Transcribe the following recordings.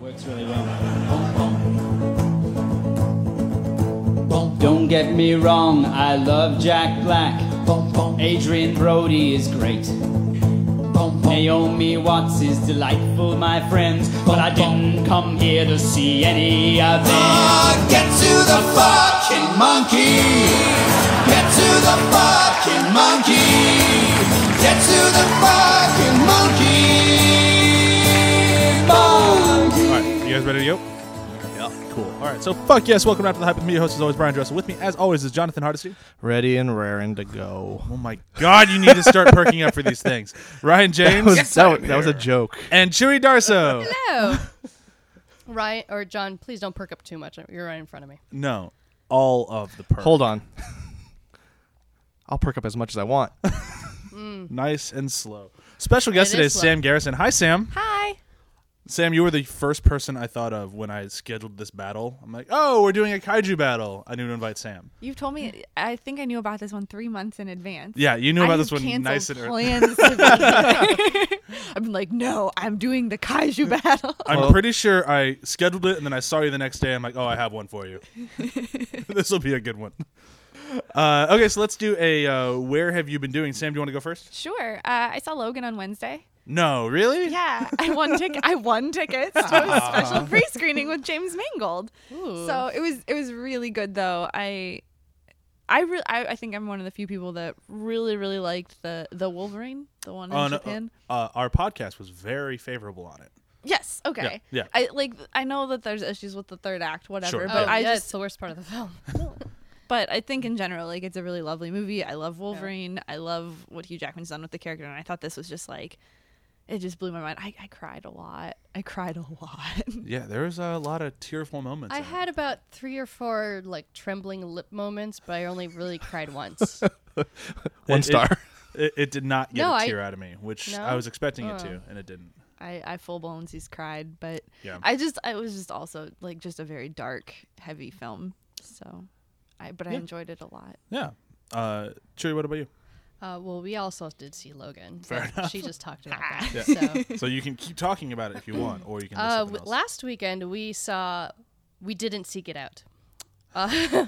Works really well. Don't get me wrong, I love Jack Black. Adrien Brody is great. Naomi Watts is delightful, my friends. But I didn't come here to see any of them. Ah, get to the fucking monkey. Get to the fucking monkey. Get to the fucking monkey. Guys ready to go? Yeah. Cool. All right, so fuck yes. Welcome back to the Hype with Me. Your host is always Brian Dressel. With me, as always, is Jonathan Hardesty. Ready and raring to go. Oh my God, you need to start perking up for these things. Ryan That James was, that, that was a joke. and Chewy Darso. Hello. Ryan or John, please don't perk up too much. You're right in front of me. No, all of the perk. Hold on. I'll perk up as much as I want. Mm. Nice and slow. Special guest It today is is slow. Sam Garrison. Hi, Sam. Hi. Sam, you were the first person I thought of when I scheduled this battle. I'm like, oh, we're doing a kaiju battle. I need to invite Sam. You've told me. I think I knew about this one three months in advance. Yeah, you knew about have this one canceled nice and early. plans to be here. I've like, no, I'm doing the kaiju battle. I'm Well- pretty sure I scheduled it and then I saw you the next day. I'm like, oh, I have one for you. this will be a good one. Uh, okay, so let's do a uh, where have you been doing? Sam, do you want to go first? Sure. Uh, I saw Logan on Wednesday. No, really? Yeah, I won tick. I won tickets to a special pre-screening with James Mangold. Ooh. So it was it was really good though. I I really I, I think I'm one of the few people that really really liked the the Wolverine, the one in Oh, no, Japan. uh, our podcast was very favorable on it. Yes. Okay. yeah. I like. I know that there's issues with the third act, whatever. Sure. But oh, I yeah, just. it's the worst part of the film. But I think in general, like it's a really lovely movie. I love Wolverine. I love what Hugh Jackman's done with the character, and I thought this was just like, it just blew my mind. I, I cried a lot. I cried a lot. Yeah, there was a lot of tearful moments. I in it. had about three or four like trembling lip moments, but I only really cried once. One It- it- star. It, it did not get No, a I- tear out of me, which No? I was expecting it to, and it didn't. I I full blownsies cried, but Yeah. I just I was just also like just a very dark, heavy film. So, I but I Yeah. enjoyed it a lot. Yeah. Uh, Chewy, what about you? Uh, well, we also did see Logan. Fair but She just talked about that. Yeah. So, so you can keep talking about it if you want, or you can. do uh, w- else. last weekend we saw, we didn't see Get Out. Uh,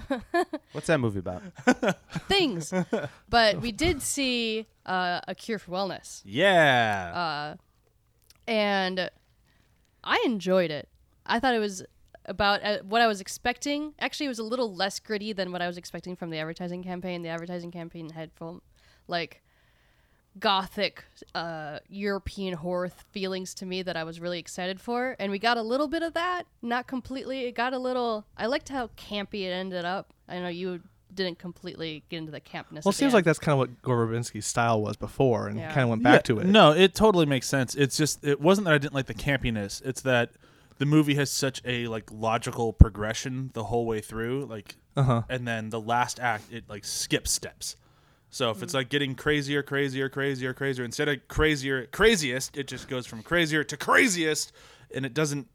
What's that movie about? things, but we did see uh, A Cure for Wellness. yeah. and I enjoyed it. I thought it was about uh, what I was expecting. Actually, it was a little less gritty than what I was expecting from the advertising campaign. The advertising campaign had full, like, gothic uh, European horror th- feelings to me that I was really excited for, and we got a little bit of that. Not completely. It got a little. I liked how campy it ended up. I know you didn't completely get into the campness. Well, it the seems like that's kind of what Gore style was before, and Yeah. kind of went back Yeah, to it. No, it totally makes sense. It's just it wasn't that I didn't like the campiness. It's that the movie has such a like logical progression the whole way through, like, Uh-huh. and then the last act it like skips steps. So if Mm. it's like getting crazier, crazier, crazier, crazier, instead of crazier, craziest, it just goes from crazier to craziest, and it doesn't.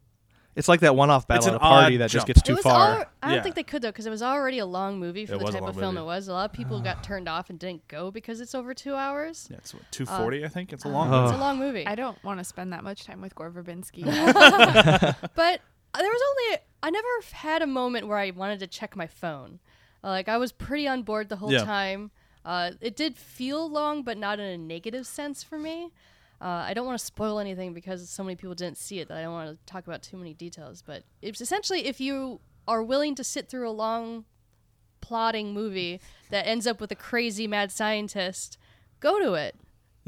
It's like that one-off battle at a party odd that just gets It too far. al- I don't Yeah. think they could though, because it was already a long movie for It the type long of film movie. it was. A lot of people got turned off and didn't go because it's over two hours. Yeah, it's two forty. I think it's a long. Oh. It's a long movie. I don't want to spend that much time with Gore Verbinski. but there was only I never had a moment where I wanted to check my phone. Uh, like I was pretty on board the whole Yeah. time. Uh, it did feel long, but not in a negative sense for me. Uh, I don't want to spoil anything because so many people didn't see it that I don't want to talk about too many details. But it's essentially if you are willing to sit through a long, plotting movie that ends up with a crazy mad scientist, go to it.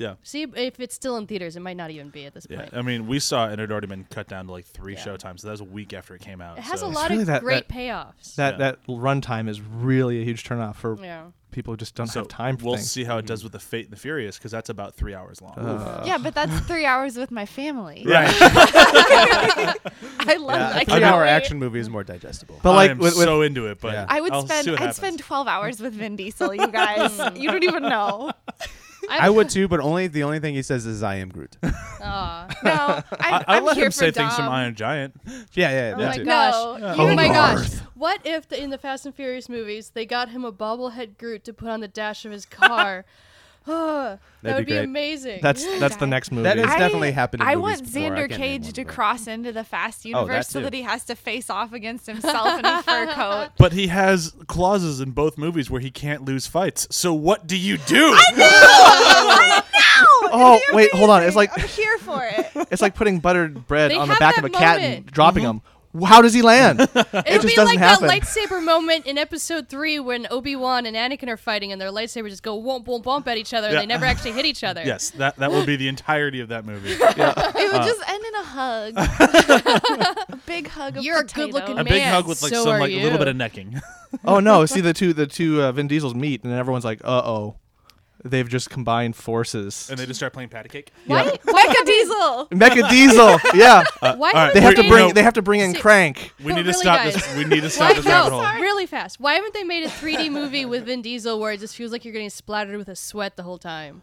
Yeah. See if it's still in theaters. It might not even be at this Yeah, point. I mean, we saw it and it had already been cut down to like three Yeah. show times. So that was a week after it came out. It has so- a lot really of that- great that- payoffs. that Yeah. that runtime is really a huge turnoff for yeah. people who just don't So have time for we'll things. see how it mm-hmm. does with the Fate and the Furious because that's about three hours long. Uh, yeah, but that's three hours with my family. Right. I love. Yeah, I a can't three-hour wait. action movie is more digestible. But like I like am with, with, so into it, but Yeah. I would I'll see spend. what I'd happens. spend twelve hours with Vin Diesel. You guys, you don't even know. I would too, but only the only thing he says is "I am Groot." yeah, Aw. No, I, I'm, I I'm let here him for say things from Iron Giant. yeah, yeah. Oh that my too. gosh. No, Oh my gosh. Hogarth. What if the, in the Fast and Furious movies they got him a bobblehead Groot to put on the dash of his car? that That'd be be, great. amazing. That's that's the next movie. That has I- definitely happening. I want before. I Xander Cage to cross into the Fast Oh, universe that so that he has to face off against himself in a fur coat. But he has clauses in both movies where he can't lose fights. So what do you do? oh wait, hold on. It's like I'm here for it. it's like putting buttered bread They on the back of that a cat and moment. dropping mm-hmm. him. How does he land? It'll just be doesn't like happen. that lightsaber moment in Episode Three when Obi Wan and Anakin are fighting, and their lightsabers just go womp womp womp at each other, and Yeah. they never actually hit each other. yes, that that will be the entirety of that movie. It would just end in a hug. a big hug of You're a good-looking man. A big hug with like so some like a little bit of necking. oh no! See the two the two uh, Vin Diesels meet, and everyone's like, "Uh oh, they've just combined forces." and they just start playing patty cake. Why? Mecha Diesel. Mecha Diesel, yeah. Why all right, haven't They have to bring no. they have to bring in See- Crank. We But need to really, stop guys, this. We need to stop this rabbit no, hole. really fast. Why haven't they made a 3D movie with Vin Diesel where it just feels like you're getting splattered with a sweat the whole time?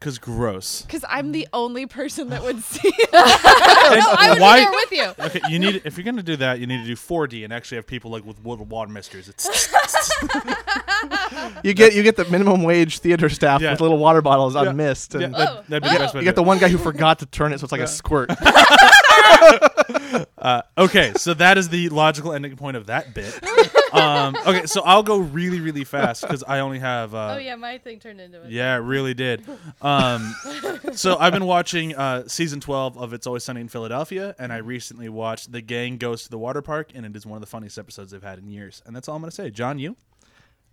Because gross. Because I'm the only person that would see it. No, I would why- be there with you. Okay, you need if you're gonna do that, you need to do 4D and actually have people like with little water misters. It's You get you get the minimum wage theater staff Yeah. with little water bottles on Yeah. mist, yeah, and that, that'd be the best you get the one guy who forgot to turn it, so it's like a squirt. it. Okay, so that is the logical ending point of that bit. Um, okay, so I'll go really, really fast because I only have. Uh, Oh yeah, my thing turned into it. Yeah, it really did. Um, so I've been watching uh, season 12 of It's Always Sunny in Philadelphia, and I recently watched The Gang Goes to the Water Park, and it is one of the funniest episodes they've had in years. And that's all I'm going to say. John, you?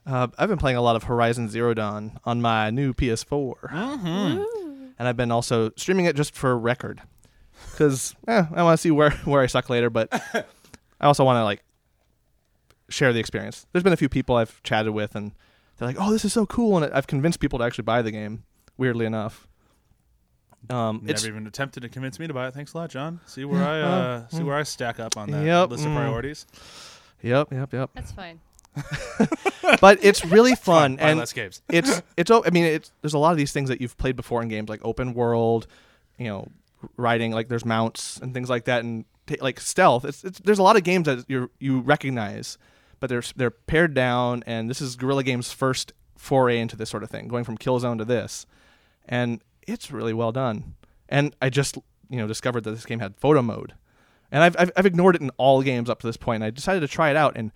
Uh, I've been playing a lot of Horizon Zero Dawn on my new PS4, and I've been also streaming it just for record, because eh, I want to see where where I suck later, but I also want to like share the experience. There's been a few people I've chatted with, and they're like, "Oh, this is so cool," and I've convinced people to actually buy the game. Weirdly enough, um, Never it's even attempted to convince me to buy it. Thanks a lot, John. See where I uh, see where I stack up on that Yep, list of mm. priorities. yep, yep, yep. That's fine. But it's really fun, and less games. it's it's I mean it's there's a lot of these things that you've played before in games like open world, you know, riding like there's mounts and things like that and ta like stealth. It's, it's there's a lot of games that you you recognize, but they're they're pared down and this is Guerrilla Games' first foray into this sort of thing, going from Killzone to this, and it's really well done. And I just you know discovered that this game had photo mode, and I've I've, I've ignored it in all games up to this point. And I decided to try it out and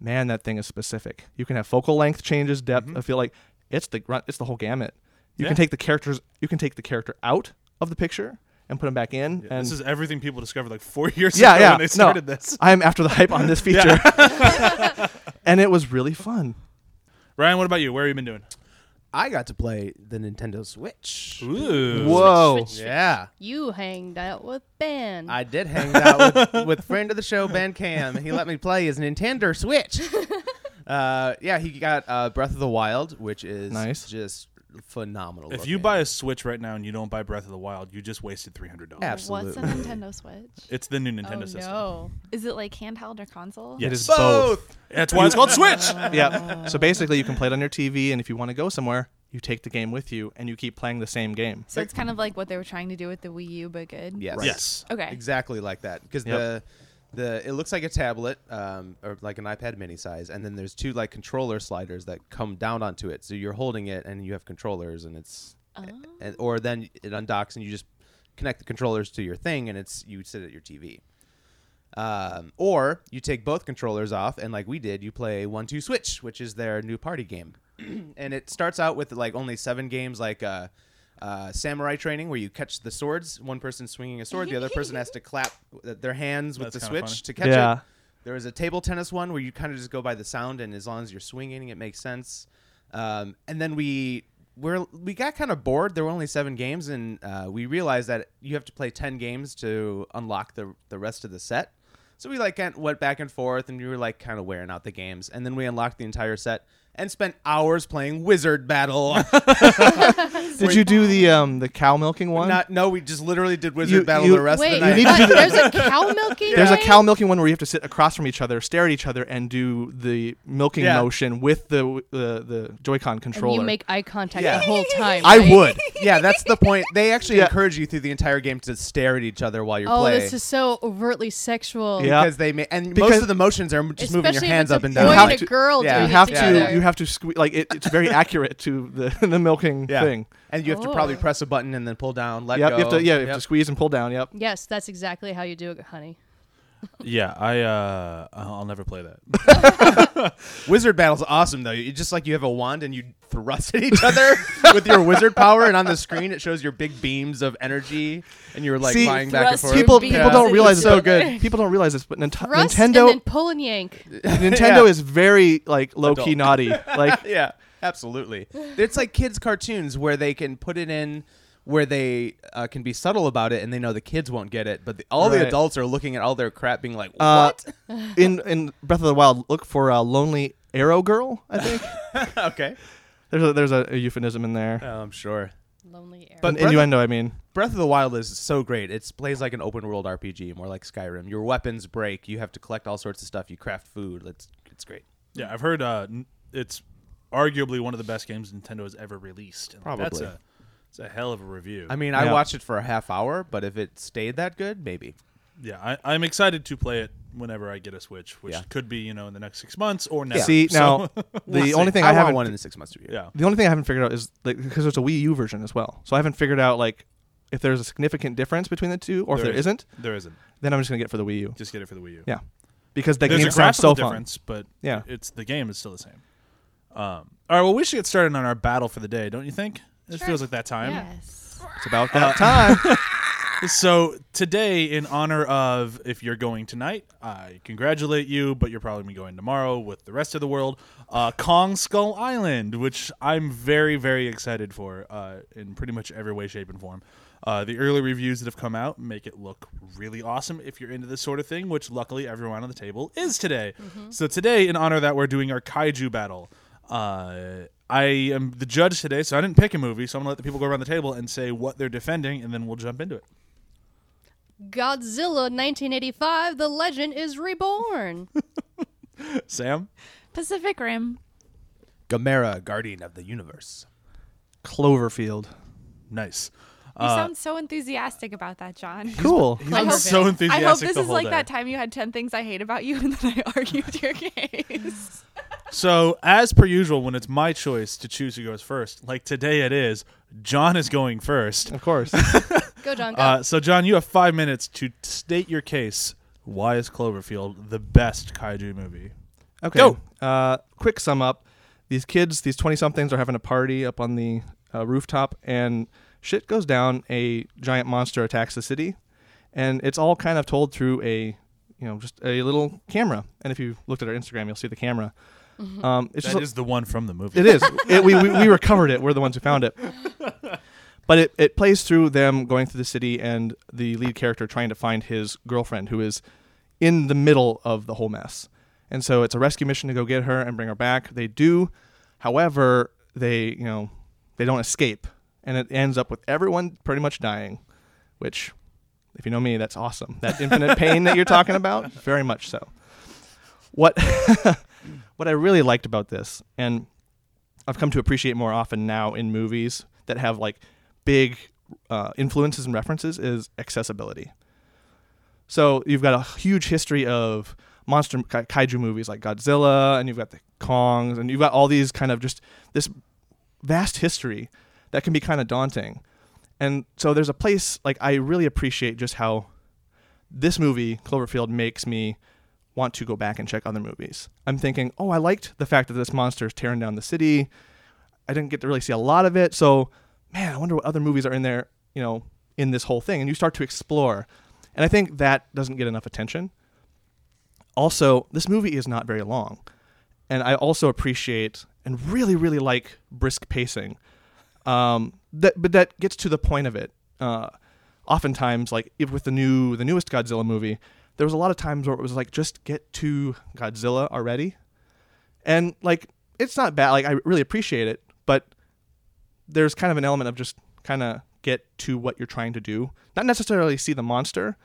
man, that thing is specific. You can have focal length changes, depth. Mm-hmm. I feel like it's the it's the whole gamut. You Yeah. can take the characters, you can take the character out of the picture and put them back in. Yeah, and this is everything people discovered like four years yeah, ago yeah. when they started no, this. I'm after the hype on this feature, and it was really fun. Ryan, what about you? Where have you been doing? I got to play the Nintendo Switch. Ooh. Whoa! Switch, switch. Yeah, You hanged out with Ben. I did hang out with, with friend of the show Ben Cam. He let me play his Nintendo Switch. uh, yeah, he got uh, Breath of the Wild, which is Nice. just phenomenal. If you looking. buy a Switch right now and you don't buy Breath of the Wild, you just wasted three hundred dollars. Absolutely. What's a Nintendo Switch? It's the new Nintendo oh system. no. Is it like handheld or console? Yes. It is both. That's why it's called Switch. yeah. So basically, you can play it on your TV, and if you want to go somewhere, you take the game with you, and you keep playing the same game. So it's kind of like what they were trying to do with the Wii U, but good. yes, Yes. Okay. exactly like that because Yep. the the it looks like a tablet um, or like an iPad mini size, and then there's two like controller sliders that come down onto it. So you're holding it, and you have controllers, and it's Oh. and, or then it undocks, and you just connect the controllers to your thing, and it's you sit at your TV. Um, or you take both controllers off, and like we did, you play One Two Switch, which is their new party game, and it starts out with like only seven games, like uh, uh, samurai training, where you catch the swords. One person swinging a sword, the other person has to clap their hands with That's the kinda switch funny. to catch Yeah. it. There was a table tennis one where you kind of just go by the sound, and as long as you're swinging, it makes sense. Um, and then we we're, we got kind of bored. There were only seven games, and uh, we realized that you have to play ten games to unlock the the rest of the set. So we like went back and forth, and we were like kind of wearing out the games, and then we unlocked the entire set and spent hours playing Wizard Battle. Did you do the um the cow milking one? Not no, we just literally did Wizard You- Battle you- the rest Wait, of the night. need to do what? the- there's a cow milking. There's a game? cow milking one where you have to sit across from each other, stare at each other, and do the milking Yeah. motion with the the, the Joy-Con And controller. you make eye contact Yeah. the whole time. I right? would. yeah, that's the point. They actually Yeah. encourage you through the entire game to stare at each other while you're playing. Oh, playing. this is so overtly sexual. Yeah. because they ma- and most of the motions are just moving your Especially hands if up and a boy down. have and to- a girl yeah. doing You have it to together. you have to squeeze. like it, it's very accurate to the the milking Yeah. thing. And you have to probably Oh. press a button and then pull down, let Yep, go. you have to yeah, you have Yep. to squeeze and pull down. Yep. Yes, that's exactly how you do it, honey. Yeah, I uh, I'll never play that. Wizard battle's awesome though. You just like you have a wand and you thrust at each other with your wizard power, and on the screen it shows your big beams of energy, and you're like See, flying back and forth. People beams people at don't realize it's so good. People don't realize this, but Nint- Thrust and Nintendo then pull and yank. Nintendo Yeah. is very like low key naughty. Like yeah, absolutely. It's like kids' cartoons where they can put it in where they uh, can be subtle about it, and they know the kids won't get it, but the, all the Right. adults are looking at all their crap, being like, Uh, "What?" in in Breath of the Wild, look for a lonely arrow girl. I think okay, there's a, there's a, a euphemism in there. oh, I'm sure. Lonely air. But An Breath- innuendo, I mean. Breath of the Wild is so great. It plays like an open world RPG, more like Skyrim. Your weapons break. You have to collect all sorts of stuff. You craft food. It's it's great. Yeah, I've heard uh, n- it's arguably one of the best games Nintendo has ever released. And That's Probably. a, it's a hell of a review. I mean, I Yeah. watched it for a half hour, but if it stayed that good, maybe. yeah, I, I'm excited to play it whenever I get a Switch, which Yeah. could be you know in the next six months or never. See So- now, the only thing I, I, haven't one in the six months to a year. yeah, the only thing I haven't figured out is like because there's a Wii U version as well. So I haven't figured out like if there's a significant difference between the two, or if There there isn't. there isn't. Then I'm just gonna get it for the Wii U. Just get it for the Wii U. Yeah, because that There's game a sounds graphical so fun. difference, but Yeah. it's the game is still the same. Um, all right, well, we should get started on our battle for the day, don't you think? It feels like that time. Yes. It's about that time. So today, in honor of if you're going tonight, I congratulate you, but you're probably gonna be going tomorrow with the rest of the world. Uh, Kong Skull Island, which I'm very, very excited for uh, in pretty much every way, shape, and form. Uh, the early reviews that have come out make it look really awesome if you're into this sort of thing, which luckily everyone on the table is today. So today, in honor of that, we're doing our kaiju battle. Uh, I am the judge today, so I didn't pick a movie, so I'm gonna let the people go around the table and say what they're defending, and then we'll jump into it. Godzilla 1985, The Legend is Reborn. Sam. Pacific Rim. Gamera, Guardian of the Universe. Cloverfield. Nice. You Uh, sound so enthusiastic about that, John. Cool. He's I hope- so I enthusiastic hope this the is like day. that time you had 10 things I hate about you and then I argued your case. So, as per usual, when it's my choice to choose who goes first, like today it is, John is going first. Of course. Go, John, go. Uh, so, John, you have five minutes to state your case. Why is Cloverfield the best kaiju movie? Okay. Go. Uh, quick sum up. These kids, these 20 somethings, are having a party up on the uh, rooftop, and shit goes down. A giant monster attacks the city, and it's all kind of told through a, you know, just a little camera. And if you looked at our Instagram, you'll see the camera. Um, it's That just is the one from the movie. it is. It, we, we, we recovered it. We're the ones who found it. But it, it plays through them going through the city and the lead character trying to find his girlfriend who is in the middle of the whole mess. And so it's a rescue mission to go get her and bring her back. They do. However, they, you know, they don't escape. And it ends up with everyone pretty much dying, which if you know me, that's awesome. That infinite pain that you're talking about, very much so. What what I really liked about this, and I've come to appreciate more often now in movies that have like big uh, influences and references, is accessibility. So you've got a huge history of monster ka- kaiju movies like Godzilla, and you've got the Kongs, and you've got all these kind of just this vast history that can be kind of daunting. And so there's a place like I really appreciate just how this movie Cloverfield makes me want to go back and check other movies. I'm thinking, oh, I liked the fact that this monster is tearing down the city. I didn't get to really see a lot of it, so man, I wonder what other movies are in there, you know, in this whole thing. And you start to explore, and I think that doesn't get enough attention. Also, this movie is not very long, and I also appreciate and really, really like brisk pacing. Um, that but that gets to the point of it. Uh, oftentimes, like if with the new the newest Godzilla movie, there was a lot of times where it was like just get to Godzilla already, and like it's not bad. Like I really appreciate it, but there's kind of an element of just kind of get to what you're trying to do. Not necessarily see the monster,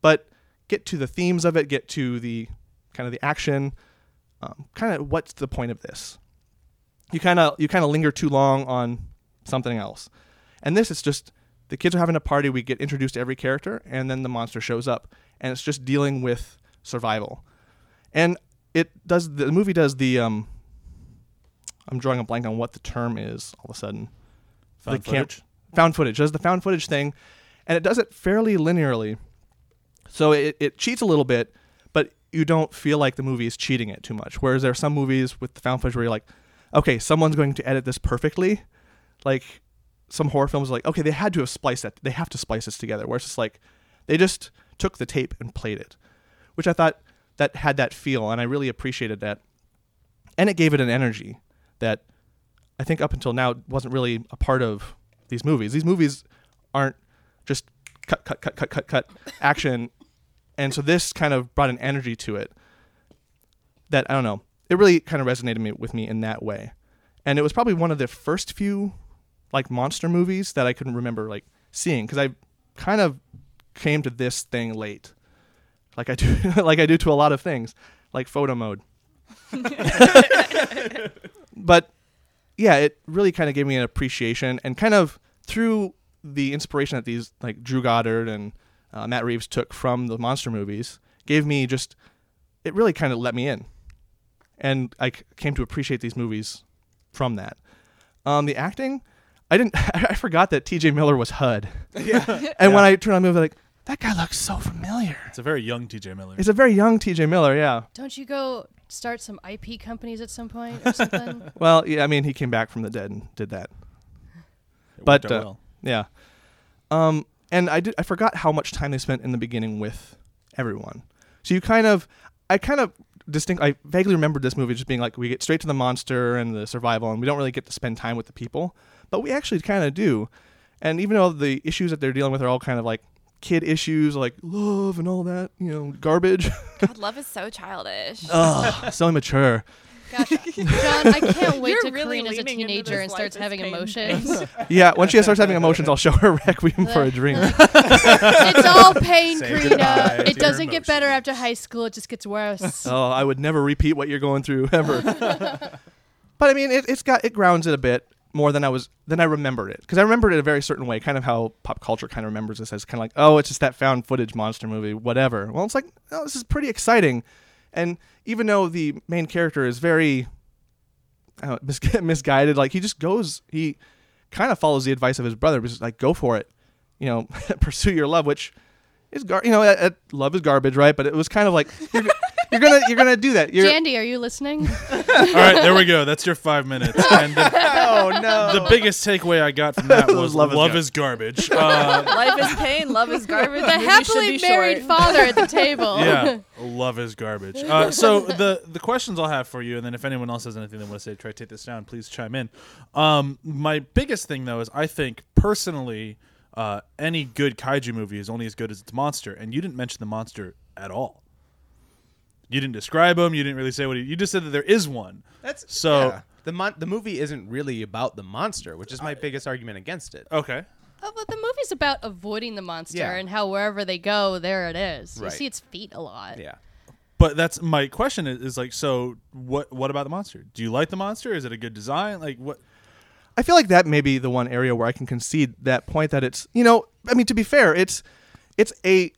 but get to the themes of it. Get to the kind of the action. Um, kind of what's the point of this? You kind of you kind of linger too long on something else, and this is just the kids are having a party. We get introduced to every character, and then the monster shows up, and it's just dealing with survival. And it does the movie does the um, I'm drawing a blank on what the term is all of a sudden. Found the camp- footage? found footage. Does the found footage thing, and it does it fairly linearly. So it, it cheats a little bit, but you don't feel like the movie is cheating it too much. Whereas there are some movies with the found footage where you're like, okay, someone's going to edit this perfectly. Like some horror films, are like okay, they had to have spliced that. They have to splice this together. Where it's just like they just took the tape and played it, which I thought that had that feel, and I really appreciated that. And it gave it an energy that I think up until now wasn't really a part of these movies. These movies aren't just cut, cut, cut, cut, cut, cut action, and so this kind of brought an energy to it that I don't know. It really kind of resonated me, with me in that way, and it was probably one of the first few like monster movies that I couldn't remember like seeing because I kind of came to this thing late, like I do, like I do to a lot of things, like photo mode. but yeah, it really kind of gave me an appreciation and kind of through the inspiration that these like Drew Goddard and uh, Matt Reeves took from the monster movies, gave me just it really kind of let me in, and I c- came to appreciate these movies from that. Um, the acting, I didn't, I forgot that T.J. Miller was HUD. Yeah. and when I turned on the movie, like that guy looks so familiar. It's a very young TJ Miller. It's a very young T.J. Miller, yeah. Don't you go start some IP companies at some point or something? Well, yeah, I mean, he came back from the dead and did that. It but, uh, well. Yeah. Um, and I did. I forgot how much time they spent in the beginning with everyone. So you kind of, I kind of distinct. I vaguely remembered this movie just being like we get straight to the monster and the survival, and we don't really get to spend time with the people. But we actually kind of do. And even though the issues that they're dealing with are all kind of like kid issues, like love and all that, you know, garbage. God, love is so childish. Ugh, so immature. Gosh, John, I can't wait You're to really Kareen as a teenager and starts having pain emotions. Yeah, when she starts having emotions, I'll show her Requiem for a Dream. it's all pain, Say Karina. It doesn't get better after high school. It just gets worse. Oh, I would never repeat what you're going through ever. but I mean, it, it's got it grounds it a bit more than I was than I remembered it because I remembered it a very certain way, kind of how pop culture kind of remembers this as kind of like, oh, it's just that found footage monster movie, whatever. Well, it's like, this is pretty exciting, and even though the main character is very know, misguided, like he just goes, he kind of follows the advice of his brother, which is like, go for it, you know, pursue your love, which is gar- you know, uh, love is garbage, right? But it was kind of like you're, you're gonna you're gonna do that. You're, Jandy, are you listening? All right, there we go. That's your five minutes. And the, Oh no! the biggest takeaway I got from that was Love love, is is, garbage. Uh, Life is pain, love is garbage. the movie should happily be married short. father at the table. yeah, love is garbage. Uh, so the the questions I'll have for you, and then if anyone else has anything they want to say, try to take this down. Please chime in. Um, my biggest thing though is I think personally, uh, any good kaiju movie is only as good as its monster, and you didn't mention the monster at all. You didn't describe him. You didn't really say what he. You just said that there is one. That's So- yeah. the mon- the movie isn't really about the monster, which is my biggest argument against it. Okay. Oh, but the movie's about avoiding the monster Yeah. and how wherever they go, there it is. You Right. see its feet a lot. Yeah. But that's my question is, is like so what what about the monster? Do you like the monster? Is it a good design? Like what I feel like that may be the one area where I can concede that point that it's you know I mean to be fair it's it's a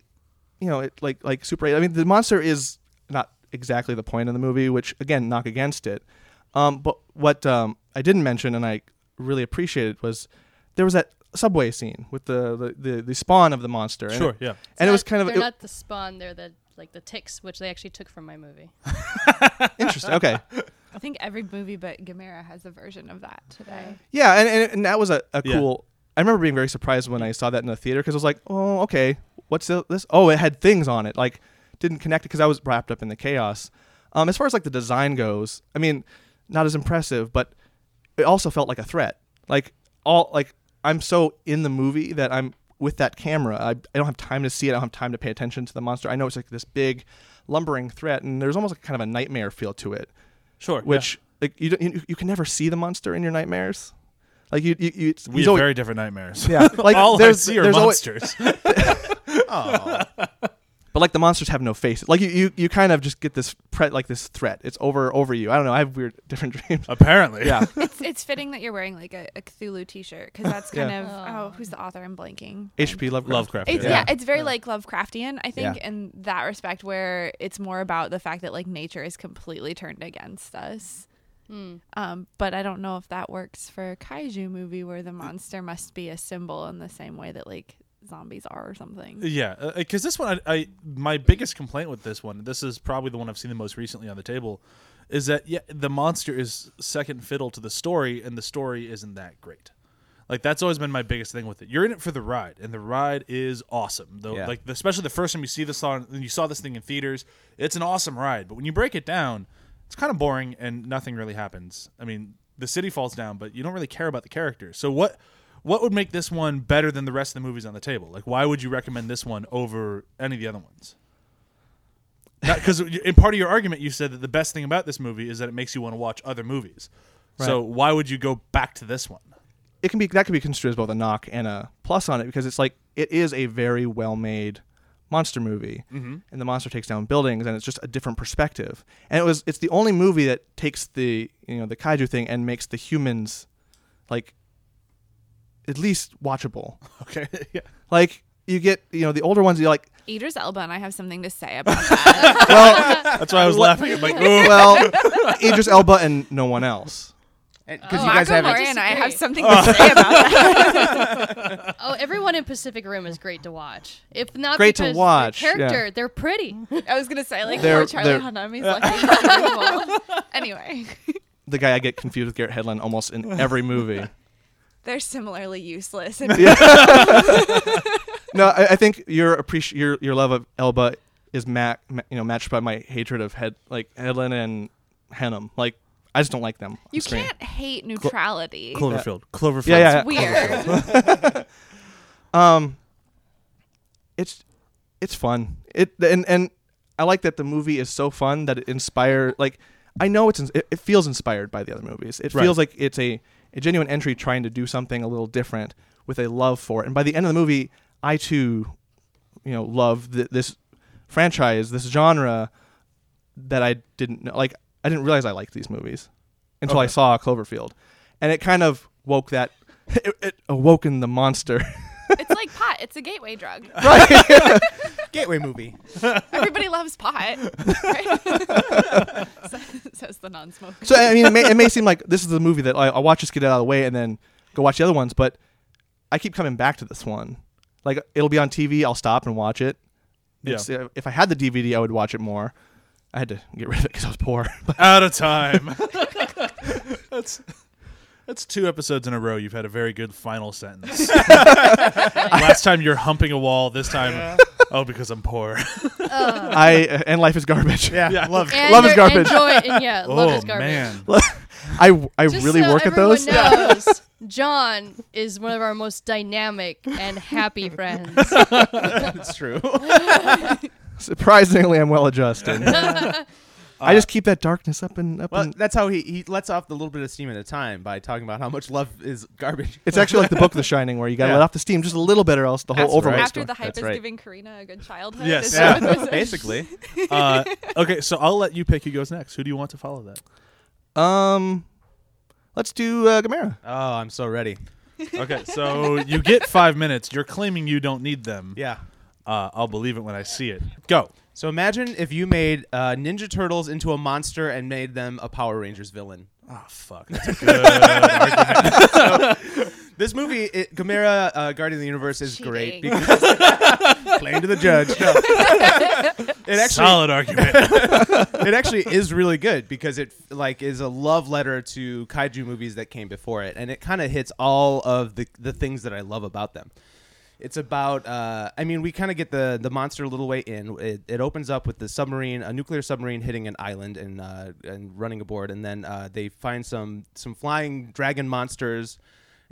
you know it like like super 8 I mean the monster is not exactly the point of the movie which again knock against it um but what um I didn't mention and I really appreciated was there was that subway scene with the the, the, the spawn of the monster and Sure, it, yeah. and it was kind of They're it- not the spawn. They're the like the ticks, which they actually took from my movie. interesting okay I think every movie but Gamera has a version of that today. Yeah, and, and, and that was a, a Yeah. cool. I remember being very surprised when I saw that in the theater because I was like, oh, okay, what's the- this? Oh, it had things on it. Like, didn't connect it because I was wrapped up in the chaos. Um, as far as like the design goes, I mean, not as impressive, but it also felt like a threat. Like all like I'm so in the movie that I'm with that camera. I, I don't have time to see it. I don't have time to pay attention to the monster. I know it's like this big, lumbering threat, and there's almost like kind of a nightmare feel to it Sure. which like you, don't- you you can never see the monster in your nightmares. Like you, you, you it's, we have always- very different nightmares. yeah. Like All I see are there's always- monsters. Oh, but like the monsters have no face. Like you, you, you kind of just get this pre- like this threat. It's over over you. I don't know. I have weird different dreams. Apparently. yeah. It's it's fitting that you're wearing like a, a Cthulhu T-shirt because that's kind Yeah. of Oh. oh who's the author? I'm blanking. H.P. Lovecraft. Lovecraft. It's, yeah. yeah. it's very like Lovecraftian, I think, Yeah. in that respect, where it's more about the fact that like nature is completely turned against us. Um, but I don't know if that works for a kaiju movie where the monster must be a symbol in the same way that like zombies are or something. Yeah, uh, uh, because this one, I, I my biggest complaint with this one, this is probably the one I've seen the most recently on the table, is that yeah, the monster is second fiddle to the story, and the story isn't that great. Like that's always been my biggest thing with it. You're in it for the ride, and the ride is awesome. Though, Yeah. like especially the first time you see this on, you saw this thing in theaters, it's an awesome ride. But when you break it down, it's kind of boring, and nothing really happens. I mean, the city falls down, but you don't really care about the characters. So what? What would make this one better than the rest of the movies on the table? Like, why would you recommend this one over any of the other ones? Because in part of your argument, you said that the best thing about this movie is that it makes you want to watch other movies. So why would you go back to this one? it can be that could be construed as both a knock and a plus on it because it's like it is a very well made monster movie mm-hmm. and the monster takes down buildings and it's just a different perspective and it was it's the only movie that takes the you know the kaiju thing and makes the humans like at least watchable Okay, yeah. like you get you know the older ones you're like Idris Elba and I have something to say about that. well That's why I was laughing. I'm like, oh, well Idris Elba and no one else Because Oh. you guys Mako have Mori and I have something oh. to say about that. Oh, everyone in Pacific Rim is great to watch. If not Great to watch, their character, yeah. they're pretty. I was gonna say like They're- poor Charlie they're- Hunnam. He's lucky. anyway, the guy I get confused with Garrett Hedlund almost in every movie they're similarly useless. No, I, I think your appreci- your your love of Elba is ma- ma- you know matched by my hatred of head like Hedlund and Hunnam. Like I just don't like them. You screen. can't hate neutrality. Cloverfield. Cloverfield. Yeah, yeah. It's weird. Um, it's it's fun. It and and I like that the movie is so fun that it inspire like I know it's ins- it, it feels inspired by the other movies. It Right. feels like it's a a genuine entry trying to do something a little different with a love for it. And by the end of the movie, I too, you know, love th- this franchise, this genre that I didn't know. Like I didn't realize I liked these movies until I saw Cloverfield, and it kind of woke that. It, it awoken the monster. it's like pot. It's a gateway drug. Right. Gateway movie. Everybody loves pot. Right? Says the non-smoker. So I mean, it may, it may seem like this is the movie that I, I'll watch this get it out of the way and then go watch the other ones, but I keep coming back to this one. Like it'll be on TV, I'll stop and watch it. Yeah. It's, uh, if I had the DVD, I would watch it more. I had to get rid of it because I was poor. Out of time. that's that's two episodes in a row. You've had a very good final sentence. Last time you're humping a wall. This time, oh, because I'm poor. Uh. I uh, and life is garbage. Yeah, Yeah. love. And Love is they're- garbage. Enjoy, and yeah, love oh is garbage. man. I I Just really so work at everyone those. Knows, John is one of our most dynamic and happy friends. It's true. Surprisingly, I'm well adjusted. I just keep that darkness up and up. Well, and that's how he, he lets off the little bit of steam at a time by talking about how much love is garbage. it's actually like the book of The Shining, where you got to Yeah. let off the steam just a little bit, or else the whole That's overweight right. After story. the hype That's is right. giving Karina a good childhood. Yes. is Yeah. what this is. basically. Uh, okay, so I'll let you pick who goes next. Who do you want to follow that? Um, let's do uh, Gamera. Oh, I'm so ready. Okay, so you get five minutes. You're claiming you don't need them. Yeah. Uh, I'll believe it when I see it. Go. So imagine if you made uh, Ninja Turtles into a monster and made them a Power Rangers villain. Oh fuck. That's a good argument. This movie, it, Gamera, uh, Guardian of the Universe, is great Cheating. because claim to the judge. No. it actually, Solid argument. it actually is really good because it like is a love letter to kaiju movies that came before it, and it kind of hits all of the the things that I love about them. It's about, uh, I mean, we kind of get the the monster a little way in. It, it opens up with the submarine, a nuclear submarine hitting an island and uh, and running aboard, and then uh, they find some some flying dragon monsters,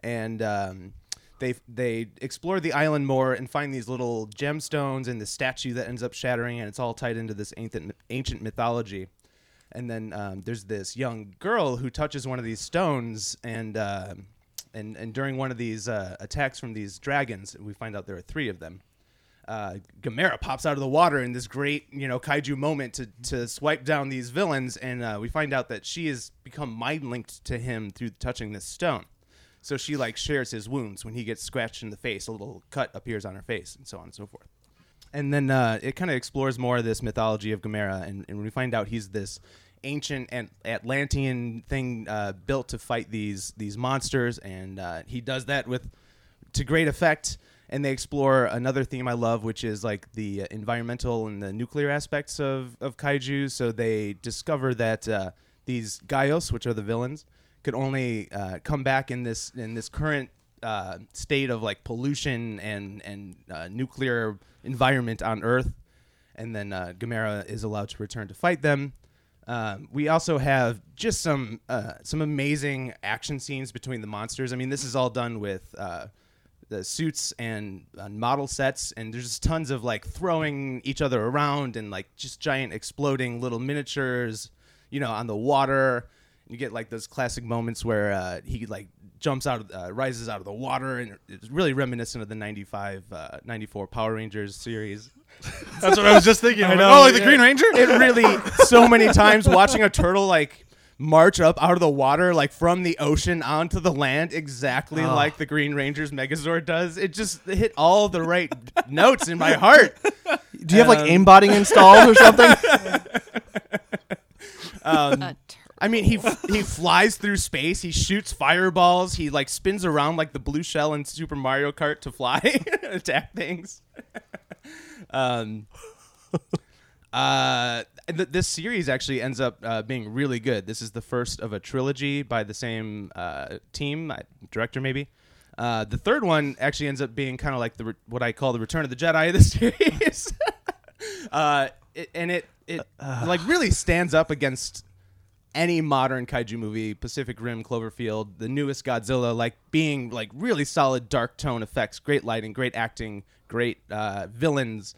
and um, they they explore the island more and find these little gemstones and the statue that ends up shattering, and it's all tied into this ancient ancient mythology. And then um, there's this young girl who touches one of these stones, and uh, and and during one of these uh, attacks from these dragons, we find out there are three of them. Uh, Gamera pops out of the water in this great, you know, kaiju moment to to swipe down these villains, and uh, we find out that she has become mind linked to him through touching this stone. So she like shares his wounds when he gets scratched in the face. A little cut appears on her face, and so on and so forth and then uh, it kind of explores more of this mythology of Gamera, and, and we find out he's this ancient and Atlantean thing uh, built to fight these these monsters, and uh, he does that with to great effect. And they explore another theme I love, which is like the environmental and the nuclear aspects of of kaiju. So they discover that uh, these Gyaos, which are the villains, could only uh, come back in this in this current uh, state of like pollution and and uh, nuclear environment on Earth, and then Gamera is allowed to return to fight them. Um, we also have just some uh, some amazing action scenes between the monsters. I mean, this is all done with uh, the suits and uh, model sets, and there's just tons of like throwing each other around and like just giant exploding little miniatures, you know, on the water. You get like those classic moments where uh, he like jumps out, of, uh, rises out of the water, and it's really reminiscent of the '95, uh, '94 Power Rangers series. That's what I was just thinking. I know, oh, like the yeah. Green Ranger. It really so many times watching a turtle like march up out of the water like from the ocean onto the land exactly Oh. like the Green Ranger's Megazord does. It just hit all the right notes in my heart. Do you have like Um, aimbotting installed or something? Um, A I mean, he he flies through space. He shoots fireballs. He like spins around like the blue shell in Super Mario Kart to fly, attack things. Um, uh, th- this series actually ends up uh, being really good. This is the first of a trilogy by the same uh, team, uh, director maybe. Uh, the third one actually ends up being kind of like the re- what I call the Return of the Jedi of the series. uh, it, and it it like really stands up against any modern kaiju movie, Pacific Rim, Cloverfield, the newest Godzilla, like being like really solid dark tone effects, great lighting, great acting, great uh, villains.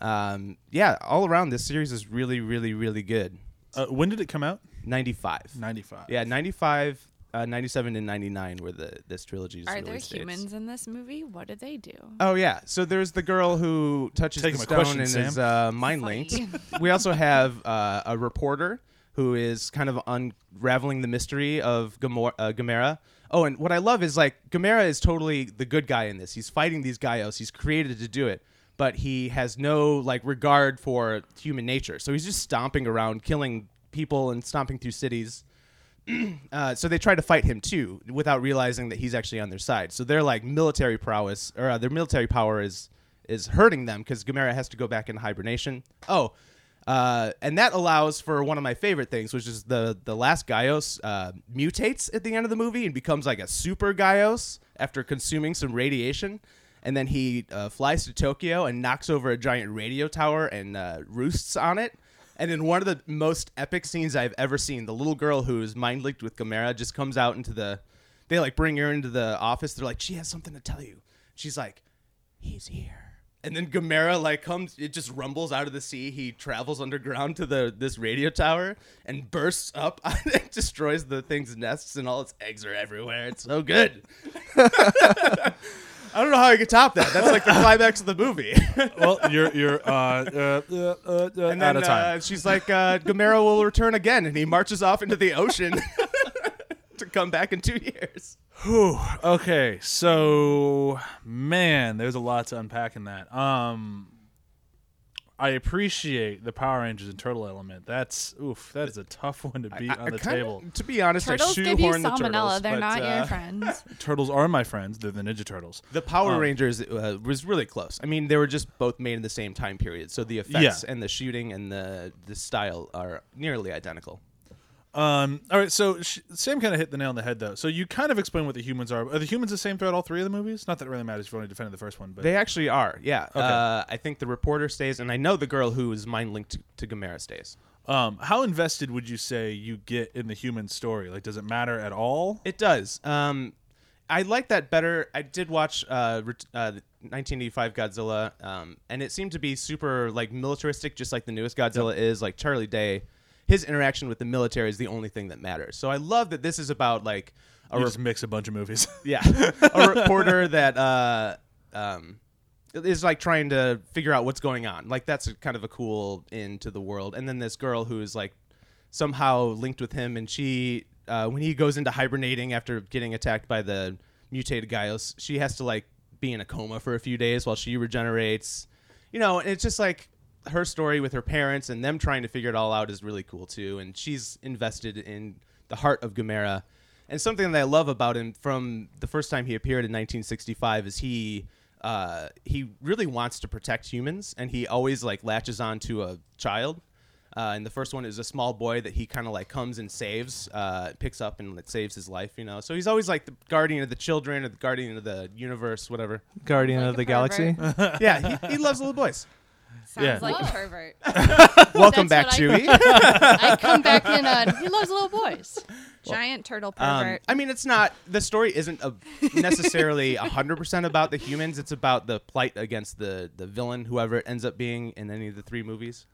Um, yeah, all around this series is really, really, really good. Uh, when did it come out? 95. 95. Yeah, 95, uh, 97, and 99 were the this trilogy's Are there release dates. humans in this movie? What do they do? Oh yeah, so there's the girl who touches Taking the my stone question, and Sam. is uh, mind linked. we also have uh, a reporter who is kind of unraveling the mystery of Gamor- uh, Gamera. Oh, and what I love is like Gamera is totally the good guy in this. He's fighting these Gyaos. He's created to do it, but he has no like regard for human nature. So he's just stomping around, killing people and stomping through cities. Uh, so they try to fight him too, without realizing that he's actually on their side. So their like military prowess or uh, their military power is is hurting them because Gamera has to go back into hibernation. Oh, uh, and that allows for one of my favorite things, which is the the last Gyaos uh, mutates at the end of the movie and becomes like a super Gyaos after consuming some radiation. And then he uh, flies to Tokyo and knocks over a giant radio tower and uh, roosts on it. And in one of the most epic scenes I've ever seen, the little girl who is mind linked with Gamera just comes out into the. They like bring her into the office. They're like, she has something to tell you. She's like, he's here. And then Gamera like comes. It just rumbles out of the sea. He travels underground to the this radio tower and bursts up. and destroys the thing's nests and all its eggs are everywhere. It's so good. I don't know how I could top that. That's like the climax of the movie. well, you're you're uh, uh, uh, uh, uh, And out then of time. uh, she's like, uh, Gamera will return again, and he marches off into the ocean to come back in two years. Whew. Okay, so man, there's a lot to unpack in that. Um, I appreciate the Power Rangers and Turtle element. That's oof. That is a tough one to beat I- on the kinda- table. To be honest, Turtles I give you shoehorn the salmonella. turtles, They're but, not uh, your friends. Turtles are my friends. They're the Ninja Turtles. The Power Um, Rangers uh, was really close. I mean, they were just both made in the same time period, so the effects Yeah. and the shooting and the the style are nearly identical. Um, all right, so sh- Sam kind of hit the nail on the head though. So you kind of explain what the humans are. Are the humans the same throughout all three of the movies? Not that it really matters if you only defended the first one, but They actually are, yeah. Okay. Uh, I think the reporter stays, and I know the girl who is mind linked to, to Gamera stays. um, how invested would you say you get in the human story? Like, does it matter at all? It does. Um, I like that better. I did watch uh, ret- uh, 1985 Godzilla, um, and it seemed to be super like militaristic, just like the newest Godzilla is. Like Charlie Day, his interaction with the military is the only thing that matters. So I love that this is about like a You re- mix a bunch of movies. yeah a reporter that uh, um, is like trying to figure out what's going on. Like that's a, kind of a cool into the world. And then this girl who is like somehow linked with him, and she uh, when he goes into hibernating after getting attacked by the mutated Gyaos, she has to like be in a coma for a few days while she regenerates. You know, and it's just like her story with her parents and them trying to figure it all out is really cool too. And she's invested in the heart of Gamera. And something that I love about him from the first time he appeared in 1965 is he uh, he really wants to protect humans, and he always like latches on to a child. Uh, and the first one is a small boy that he kind of like comes and saves, uh, picks up and like, saves his life. You know, so he's always like the guardian of the children or the guardian of the universe, whatever. Guardian Like of a the Galaxy. yeah, he, he loves little boys. Sounds Yeah. like Whoa. a pervert. Welcome back, That's I- Chewie. I come back in on he loves little boys. Giant turtle Um, pervert. I mean, it's not the story isn't a, necessarily hundred percent about the humans. It's about the plight against the the villain, whoever it ends up being in any of the three movies.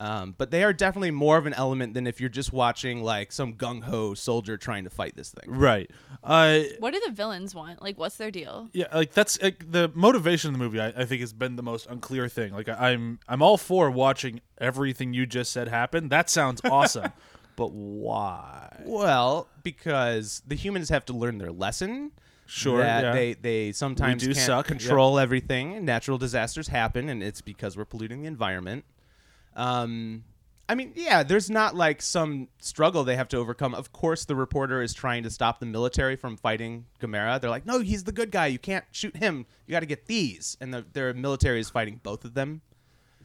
Um, but they are definitely more of an element than if you're just watching like some gung ho soldier trying to fight this thing. Right. Uh, what do the villains want? Like, what's their deal? yeah, like that's like, the motivation of the movie. I, I think has been the most unclear thing. Like I, I'm, I'm all for watching everything you just said happen. That sounds awesome, but why? Well, because the humans have to learn their lesson. Sure, that yeah. they they sometimes do can't suck, control everything. Natural disasters happen, and it's because we're polluting the environment. Um, I mean, yeah, there's not like some struggle they have to overcome. Of course, the reporter is trying to stop the military from fighting Gamera. They're like, no, he's the good guy. You can't shoot him. You got to get these. And the, their military is fighting both of them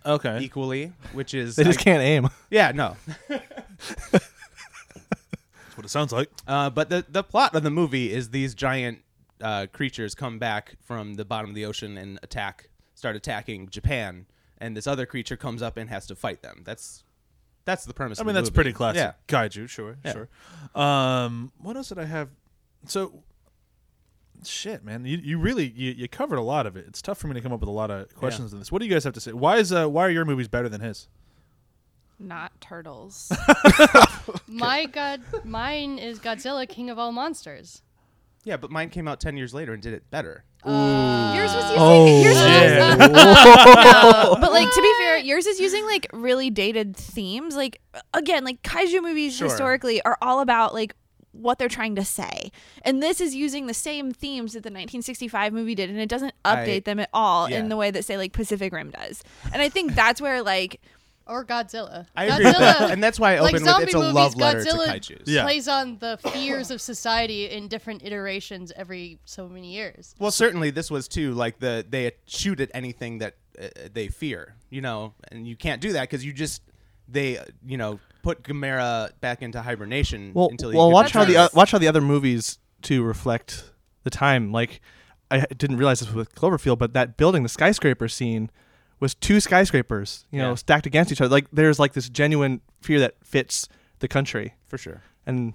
Okay. equally, which is They just I- can't aim. Yeah, no. That's what it sounds like. Uh, but the the plot of the movie is these giant uh, creatures come back from the bottom of the ocean and attack, start attacking Japan, and this other creature comes up and has to fight them. That's that's the premise. I of mean, the that's movie. pretty classic. Yeah. Kaiju, sure, Yeah. sure. Um, what else did I have? So, shit, man, you, you really you, you covered a lot of it. It's tough for me to come up with a lot of questions in this. What do you guys have to say? Why is uh, why are your movies better than his? Not turtles. My god, mine is Godzilla, King of all monsters. Yeah, but mine came out ten years later and did it better. yours was using. Oh. yours was Yeah. No, but like to be fair, yours is using like really dated themes. Like again, like kaiju movies Sure. historically are all about like what they're trying to say. And this is using the same themes that the 1965 movie did and it doesn't update I- them at all yeah. in the way that say like Pacific Rim does. And I think that's where like Or Godzilla. I agree, with Godzilla, that. and that's why I like open with zombie it's a movies, love letter Godzilla to kaiju's. Yeah. plays on the fears of society in different iterations every so many years. Well, certainly this was too. Like the they shoot at anything that uh, they fear, you know, and you can't do that because you just they uh, you know put Gamera back into hibernation Well, until he well, could watch how the return. uh, watch how the other movies to reflect the time. Like, I didn't realize this with Cloverfield, but that building, the skyscraper scene, was two skyscrapers, you know, Yeah. stacked against each other. Like, there's like this genuine fear that fits the country, for sure. and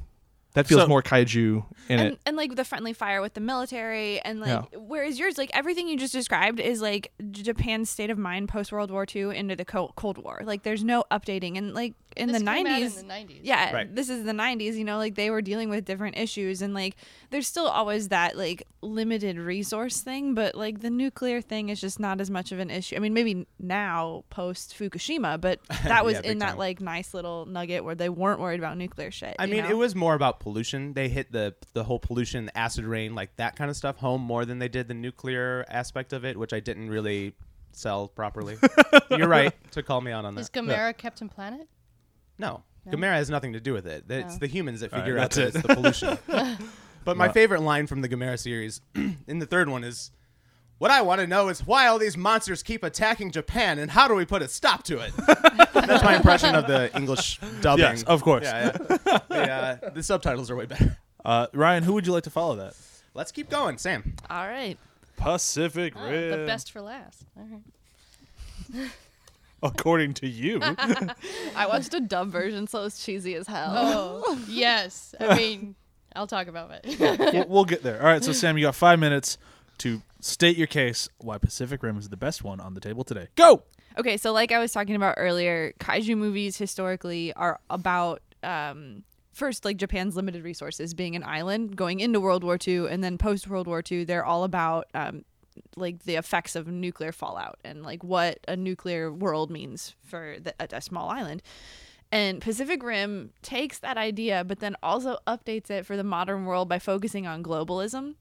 that feels So- more kaiju in and, it. and like the friendly fire with the military and like Yeah. whereas yours like everything you just described is like Japan's state of mind post World War II into the Cold War like there's no updating and like in This the 90s in the 90s. yeah Right. this is the 90s you know like they were dealing with different issues and like there's still always that like limited resource thing but like the nuclear thing is just not as much of an issue i mean maybe now post fukushima but that was Yeah, big in that time. like nice little nugget where they weren't worried about nuclear shit I mean, know? it was more about pollution. They hit the the whole pollution, acid rain, like that kind of stuff home more than they did the nuclear aspect of it, which I didn't really sell properly. You're right to call me out on Is that. Gamera Captain Planet? No, Gamera has nothing to do with it. It's Oh. the humans that All right, figure out that's that it. it's the pollution. but my Well- favorite line from the Gamera series in the third one is. What I want to know is why all these monsters keep attacking Japan, and how do we put a stop to it? That's my impression of the English dubbing. Yes, of course. Yeah, yeah. the, uh, the subtitles are way better. Uh, Ryan, who would you like to follow that? Let's keep going, Sam. all right Pacific Oh, Rim. the best for last. All right. according to you. I watched a dub version, so it's cheesy as hell. Oh, yes. I mean, I'll talk about it. we'll, we'll get there. All right, so Sam, you got five minutes to state your case why Pacific Rim is the best one on the table today. Go. Okay, so like I was talking about earlier, kaiju movies historically are about um, first like Japan's limited resources, being an island, going into World War II, and then post World War II, they're all about um, like the effects of nuclear fallout and like what a nuclear world means for the, a, a small island. And Pacific Rim takes that idea, but then also updates it for the modern world by focusing on globalism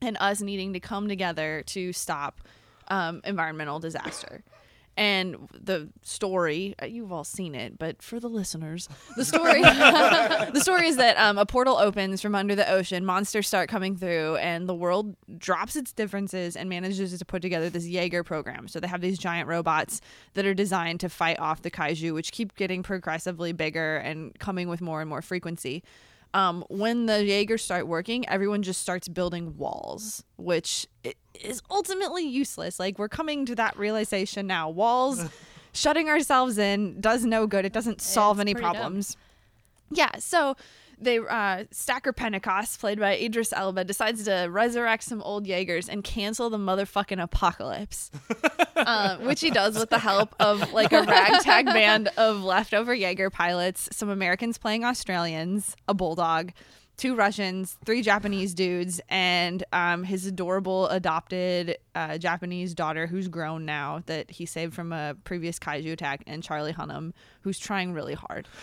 and us needing to come together to stop um, environmental disaster. And the story, uh, you've all seen it, but for the listeners, the story, the story is that um, a portal opens from under the ocean, monsters start coming through, and the world drops its differences and manages to put together this Jaeger program. So they have these giant robots that are designed to fight off the kaiju, which keep getting progressively bigger and coming with more and more frequency um, when the Jaegers start working, everyone just starts building walls, which is ultimately useless. Like we're coming to that realization now. Walls, shutting ourselves in does no good. It doesn't solve It's any pretty dumb. problems. Yeah, so they uh, Stacker Pentecost, played by Idris Elba, decides to resurrect some old Jaegers and cancel the motherfucking apocalypse, uh, which he does with the help of like a ragtag band of leftover Jaeger pilots, some Americans playing Australians, a bulldog. Two Russians, three Japanese dudes, and um, his adorable adopted uh, Japanese daughter, who's grown now, that he saved from a previous kaiju attack, and Charlie Hunnam, who's trying really hard.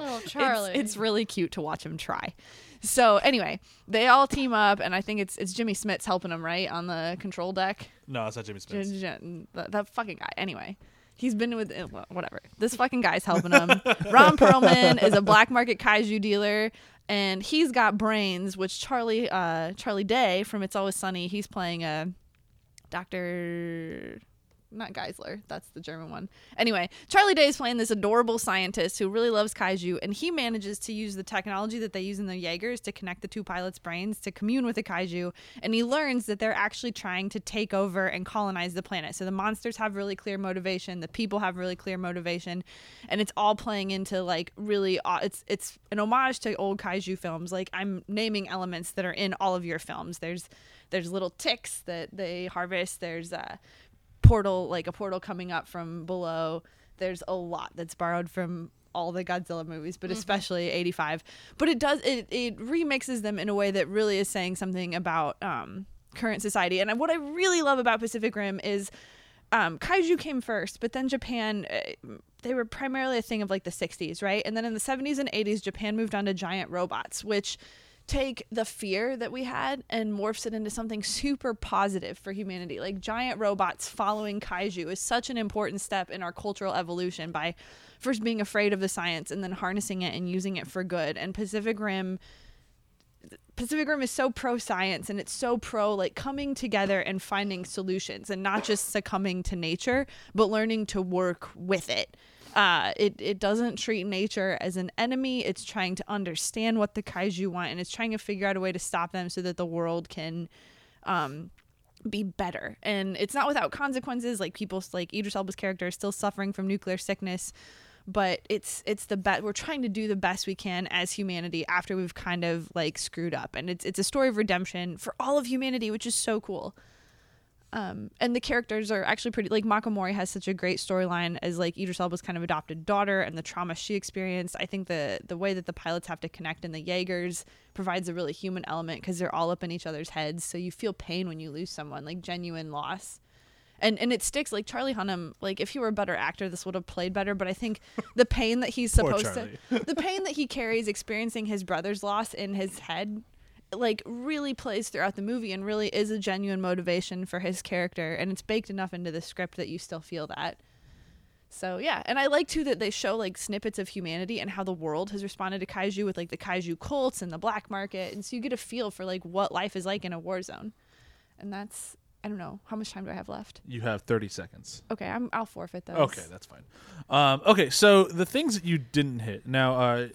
Oh, Charlie. It's, it's really cute to watch him try. So anyway, they all team up, and I think it's it's Jimmy Smits helping him right on the control deck. No, it's not Jimmy J- Smith. J- That, that fucking guy. Anyway, he's been with uh, whatever. This fucking guy's helping him. Ron Perlman is a black market kaiju dealer. And he's got brains, which Charlie uh, Charlie Day from It's Always Sunny, he's playing a Doctor not Geiszler. That's the German one. Anyway, Charlie Day is playing this adorable scientist who really loves kaiju, and he manages to use the technology that they use in the Jaegers to connect the two pilots' brains to commune with the kaiju. And he learns that they're actually trying to take over and colonize the planet. So the monsters have really clear motivation, the people have really clear motivation, and it's all playing into like really. It's it's an homage to old kaiju films. Like I'm naming elements that are in all of your films. There's there's little ticks that they harvest. There's uh portal like a portal coming up from below. There's a lot that's borrowed from all the godzilla movies but especially 85 but it does it, it remixes them in a way that really is saying something about um, current society. And what i really love about pacific rim is um, kaiju came first but then japan uh, they were primarily a thing of like the 60s right? And then in the 70s and 80s japan moved on to giant robots which take the fear that we had and morphs it into something super positive for humanity. Like giant robots following kaiju is such an important step in our cultural evolution by first being afraid of the science and then harnessing it and using it for good. And Pacific Rim Pacific Rim is so pro science and it's so pro like coming together and finding solutions and not just succumbing to nature, but learning to work with it. Uh, it it doesn't treat nature as an enemy. It's trying to understand what the kaiju want and it's trying to figure out a way to stop them so that the world can um, be better. And it's not without consequences. Like people like Idris Elba's character is still suffering from nuclear sickness, but it's it's the best. We're trying to do the best we can as humanity after we've kind of like screwed up. And it's it's a story of redemption for all of humanity, which is so cool. Um, and the characters are actually pretty like Mako Mori has such a great storyline as like Idris Elba's kind of adopted daughter and the trauma she experienced. I think the the way that the pilots have to connect in the Jaegers provides a really human element because they're all up in each other's heads, so you feel pain when you lose someone, like genuine loss. And and it sticks like Charlie Hunnam. Like if he were a better actor, this would have played better. But I think the pain that he's supposed to, the pain that he carries experiencing his brother's loss in his head, like really plays throughout the movie and really is a genuine motivation for his character. And it's baked enough into the script that you still feel that. So yeah, and I like too that they show like snippets of humanity and how the world has responded to kaiju with like the kaiju cults and the black market, and so you get a feel for like what life is like in a war zone, and that's I don't know how much time do I have left. You have 30 seconds. Okay, I'm I'll forfeit those. Okay, that's fine. Um, okay, so the things that you didn't hit. Now, uh,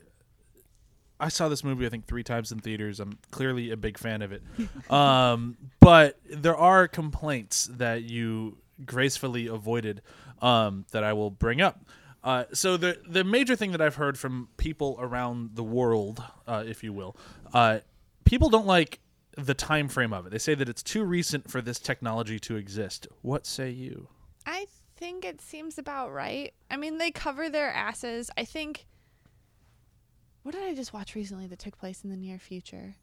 I saw this movie I think three times in theaters. I'm clearly a big fan of it. um, but there are complaints that you gracefully avoided um, that I will bring up. Uh, so the the major thing that I've heard from people around the world, uh, if you will, uh, people don't like the time frame of it. They say that it's too recent for this technology to exist. What say you? I think it seems about right. I mean, they cover their asses. I think. What did I just watch recently that took place in the near future?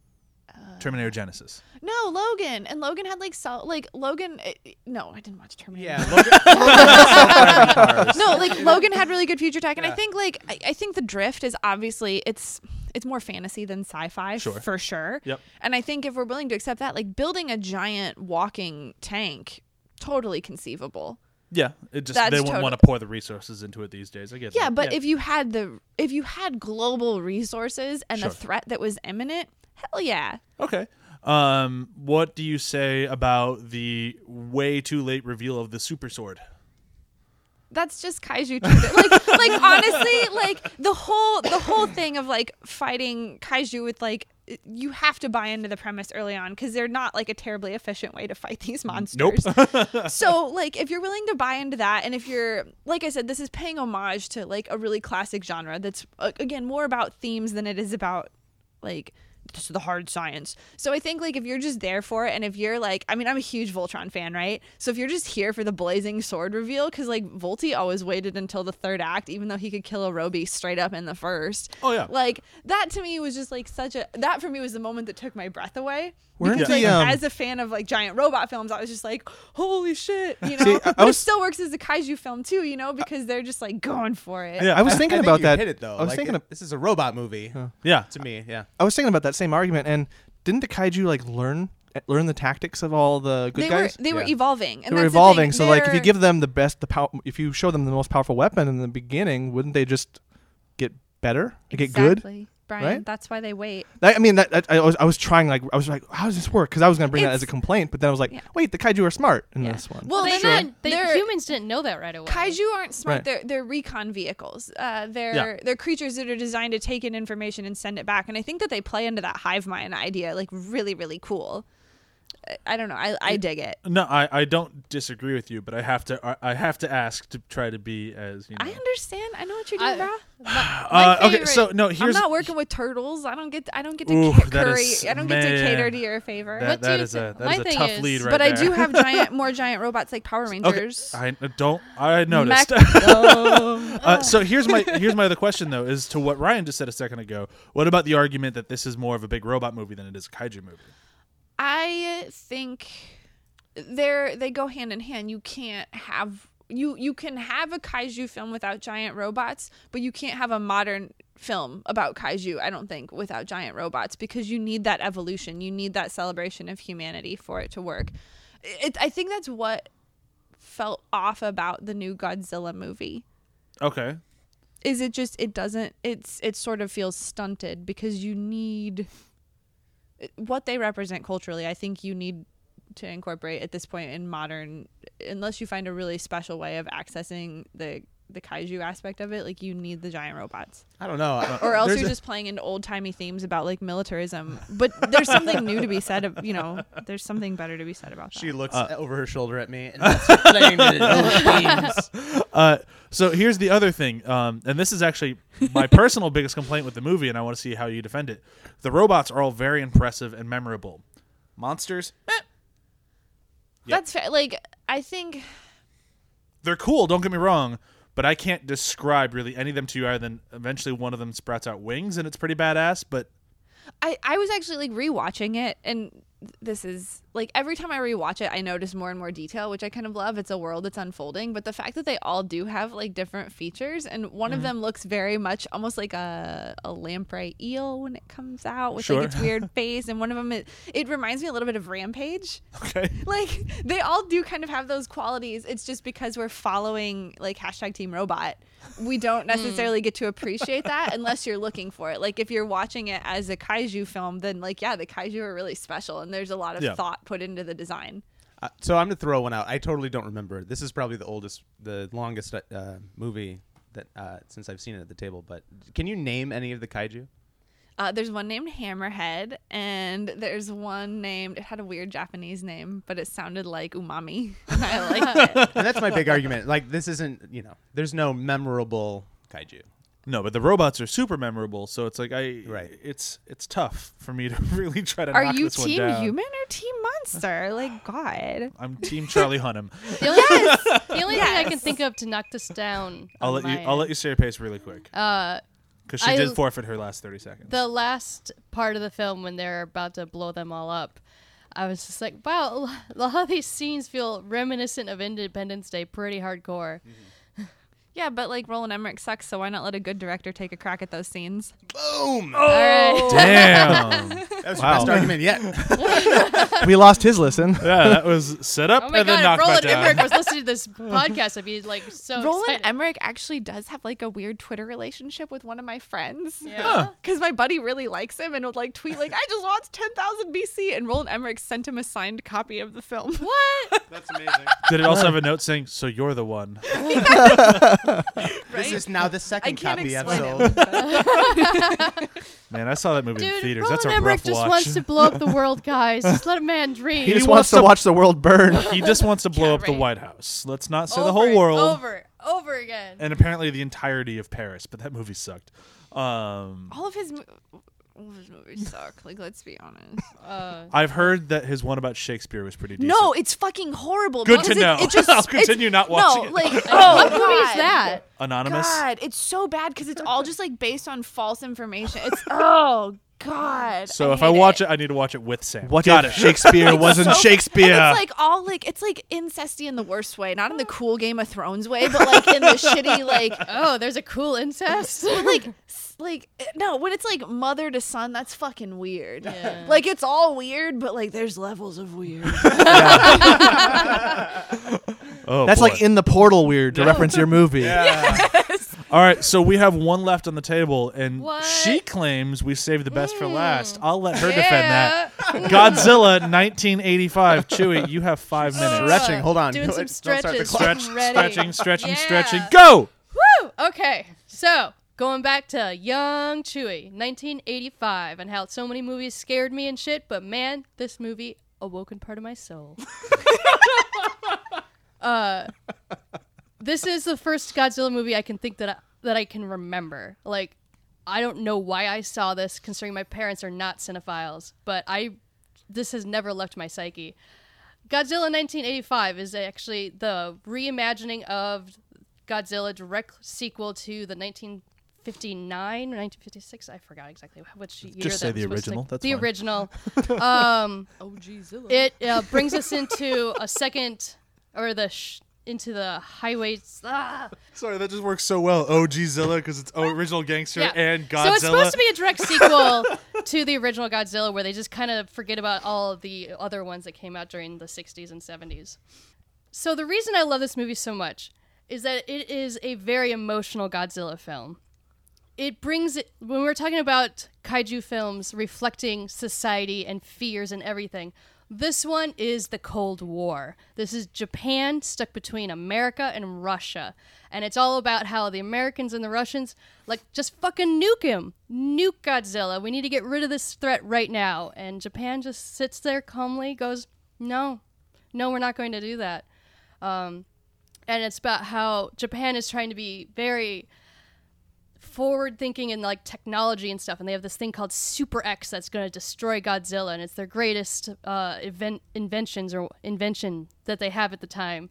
Terminator Genisys. No, Logan, and Logan had like so like Logan. eh, no, I didn't watch Terminator. Yeah, Logan, Logan has self-driving cars. no, like Logan had really good future tech, and I think like I, I think the drift is obviously it's it's more fantasy than sci-fi Sure. for sure. Yep. And I think if we're willing to accept that, like building a giant walking tank, totally conceivable. Yeah, it just That's they wouldn't total- want to pour the resources into it these days. I get Yeah, that. but if you had the if you had global resources and Sure. a threat that was imminent, hell yeah. okay. Um, what do you say about the way too late reveal of the super sword? That's just kaiju treated. like like honestly, like the whole the whole thing of like fighting kaiju with like you have to buy into the premise early on because they're not like a terribly efficient way to fight these monsters. Nope. so like if you're willing to buy into that and if you're like I said this is paying homage to like a really classic genre that's again more about themes than it is about like just the hard science. So I think like if you're just there for it and if you're like I mean I'm a huge Voltron fan, right? So if you're just here for the blazing sword reveal cuz like Volty always waited until the third act even though he could kill a Roby straight up in the first. Oh, yeah. Like that to me was just like such a that for me was the moment that took my breath away. Weren't Because, the, like, um, as a fan of like giant robot films, I was just like, "Holy shit!" You know. See, I- I was- it still works as a kaiju film too, you know, because they're just like going for it. Yeah. I was thinking I think about you that. Hit it though. I was Like, thinking. it- this is a robot movie Yeah, to me. Yeah. I was thinking about that same argument, and didn't the kaiju like learn learn the tactics of all the good they guys? were they were evolving. And they were that's the evolving. thing, So like, if you give them the best, the pow- if you show them the most powerful weapon in the beginning, wouldn't they just get better, get good? Exactly. Brian, right? that's why they wait. That, I mean, that, that- I was I was trying like I was like, how does this work? Because I was gonna bring that as a complaint, but then I was like, Yeah. wait, the kaiju are smart in Yeah. this one. Well, they they're didn't. They, they're- humans didn't know that right away. Kaiju aren't smart. Right. They're they're recon vehicles. Uh, they're Yeah. they're creatures that are designed to take in information and send it back. And I think that they play into that hive mind idea like really really cool. I, I don't know. I I dig it. no, I, I don't disagree with you, but I have to I, I have to ask to try to be as you know. I understand. I know what you're doing, I, bro. My, my uh, okay, so no, here's I'm not working with turtles. I don't get. I don't get to Ooh, curry. is- I don't get to cater to your favor. that, What do that you is a that my is a tough is- lead right but I do have giant, more giant robots like Power Okay, Rangers. I don't. I noticed. Mech- uh, so here's my here's my other question though, is to what Ryan just said a second ago. What about the argument that this is more of a big robot movie than it is a kaiju movie? I think they're they go hand in hand. You can't have you you can have a kaiju film without giant robots, but you can't have a modern film about kaiju. I don't think without giant robots because you need that evolution. You need that celebration of humanity for it to work. It, I think that's what felt off about the new Godzilla movie. Okay. Is it just it doesn't it's it sort of feels stunted because you need what they represent culturally. I think you need to incorporate at this point in modern unless you find a really special way of accessing the the kaiju aspect of it like you need the giant robots I don't know. or else There's you're a- just playing into old timey themes about like militarism but there's something new to be said of, you know there's something better to be said about that She looks Uh, over her shoulder at me and starts playing the themes. Uh, so here's the other thing, um, and this is actually my personal biggest complaint with the movie, and I want to see how you defend it. The robots are all very impressive and memorable. Monsters, eh, Yeah. that's fair like i think they're cool. Don't get me wrong, but I can't describe really any of them to you other than eventually one of them sprouts out wings, and it's pretty badass. But I, I was actually like rewatching it and this is like every time I rewatch it I notice more and more detail which I kind of love it's a world that's unfolding but the fact that they all do have like different features and one Mm-hmm. of them looks very much almost like a, a lamprey eel when it comes out with Sure. like its weird face and one of them it, it reminds me a little bit of Rampage okay, like they all do kind of have those qualities it's just because we're following like hashtag team robot we don't necessarily get to appreciate that unless you're looking for it like if you're watching it as a kaiju film then like yeah the kaiju are really special and there's a lot of Yeah. thought put into the design Uh, so I'm gonna throw one out. I totally don't remember. This is probably the oldest, the longest uh, movie that uh, since I've seen it at the table. But can you name any of the kaiju? Uh, there's one named hammerhead and there's one named it had a weird japanese name but it sounded like umami and i liked it And that's my big argument. Like this isn't, you know, there's no memorable kaiju. no, but the robots are super memorable. So it's like I, Right. It's it's tough for me to really try to. are knock you this one team down. human or team monster like god I'm Team Charlie Hunnam. The only, the only thing I can think of to knock this down. I'll on let you. my I'll let you say your pace really quick Uh, because she I- did forfeit her last thirty seconds. the last part of the film when they're about to blow them all up, I was just like, wow, a lot of these scenes feel reminiscent of Independence Day, pretty hardcore. Mm-hmm. Yeah, but like Roland Emmerich sucks, so why not let a good director take a crack at those scenes? Boom. Oh! All right. Damn. That was Wow. your best argument yet. we lost his listen. yeah, that was set up Oh my and then god, if knocked Roland back down. Emmerich was listening to this podcast, I'd be like so Roland excited. Emmerich actually does have like a weird Twitter relationship with one of my friends. Yeah. Because my buddy really likes him and would like tweet like, "I just watched 10,000 BC," and Roland Emmerich sent him a signed copy of the film. What? That's amazing. Did it also have a note saying, "So you're the one"? This is now the I second can't copy explain episode. it. Man, I saw that movie in Dude, theaters. Roland That's a Emmerich rough just watch. wants to blow up the world, guys. Just let a man dream. He just wants wants to to- watch the world burn. he just wants to blow Yeah, up the right. White House. Let's not say the whole it, world. Over, over again. And apparently the entirety of Paris, but that movie sucked. Um, All of his, mo- all of his movies suck. Like, let's be honest. Uh, I've heard that his one about Shakespeare was pretty decent. No, it's fucking horrible. Good because to know. It, it just, I'll it's- continue not watching no, it. like, what oh, movie is God. that? Anonymous. God, it's so bad because it's all just like based on false information. It's oh God. So if I watch it. I need to watch it with Sam. What Got if it. Shakespeare wasn't So- Shakespeare? It's like all like it's like incesty in the worst way, not in the cool Game of Thrones way, but like in the shitty like Oh, there's a cool incest. like like eh, no when it's like mother to son that's fucking weird Yeah. like it's all weird but like there's levels of weird Oh, That's boy. like in the portal weird to reference your movie. All right, so we have one left on the table, and What? she claims we saved the best for last. I'll let her Yeah. defend that. Godzilla 1985. Chewy, you have five minutes. Stretching. Hold on. Doing Don't- some don't start the stretches. clock. Stretch, ready. stretching, stretching, Yeah. stretching. Go! Woo! Okay, so going back to Young Chewy, 1985, and how so many movies scared me and shit, but man, this movie awoken part of my soul. uh, this is the first Godzilla movie I can think that I, that I can remember. Like, I don't know why I saw this, considering my parents are not cinephiles, but I this has never left my psyche. Godzilla 1985 is actually the reimagining of Godzilla direct sequel to the 1959 or 1956. I forgot exactly which year. Just say the was supposed to original, that's the fine. original. um, oh Zilla. it uh, brings us into a second, or the sh- into the highways. Ah. Sorry, that just works so well. OG Zilla because it's original gangster Yeah. and Godzilla. So it's supposed to be a direct sequel to the original Godzilla, where they just kind of forget about all of the other ones that came out during the 60s and 70s. So the reason I love this movie so much is that it is a very emotional Godzilla film. It brings it when we're talking about kaiju films reflecting society and fears and everything. This one is the Cold War. This is Japan stuck between America and Russia. And it's all about how the Americans and the Russians, like, just fucking nuke him. Nuke Godzilla. We need to get rid of this threat right now. And Japan just sits there calmly, goes, no, no, we're not going to do that. Um, and it's about how Japan is trying to be very forward thinking and like technology and stuff and they have this thing called super x that's going to destroy godzilla and it's their greatest uh, event inventions or invention that they have at the time.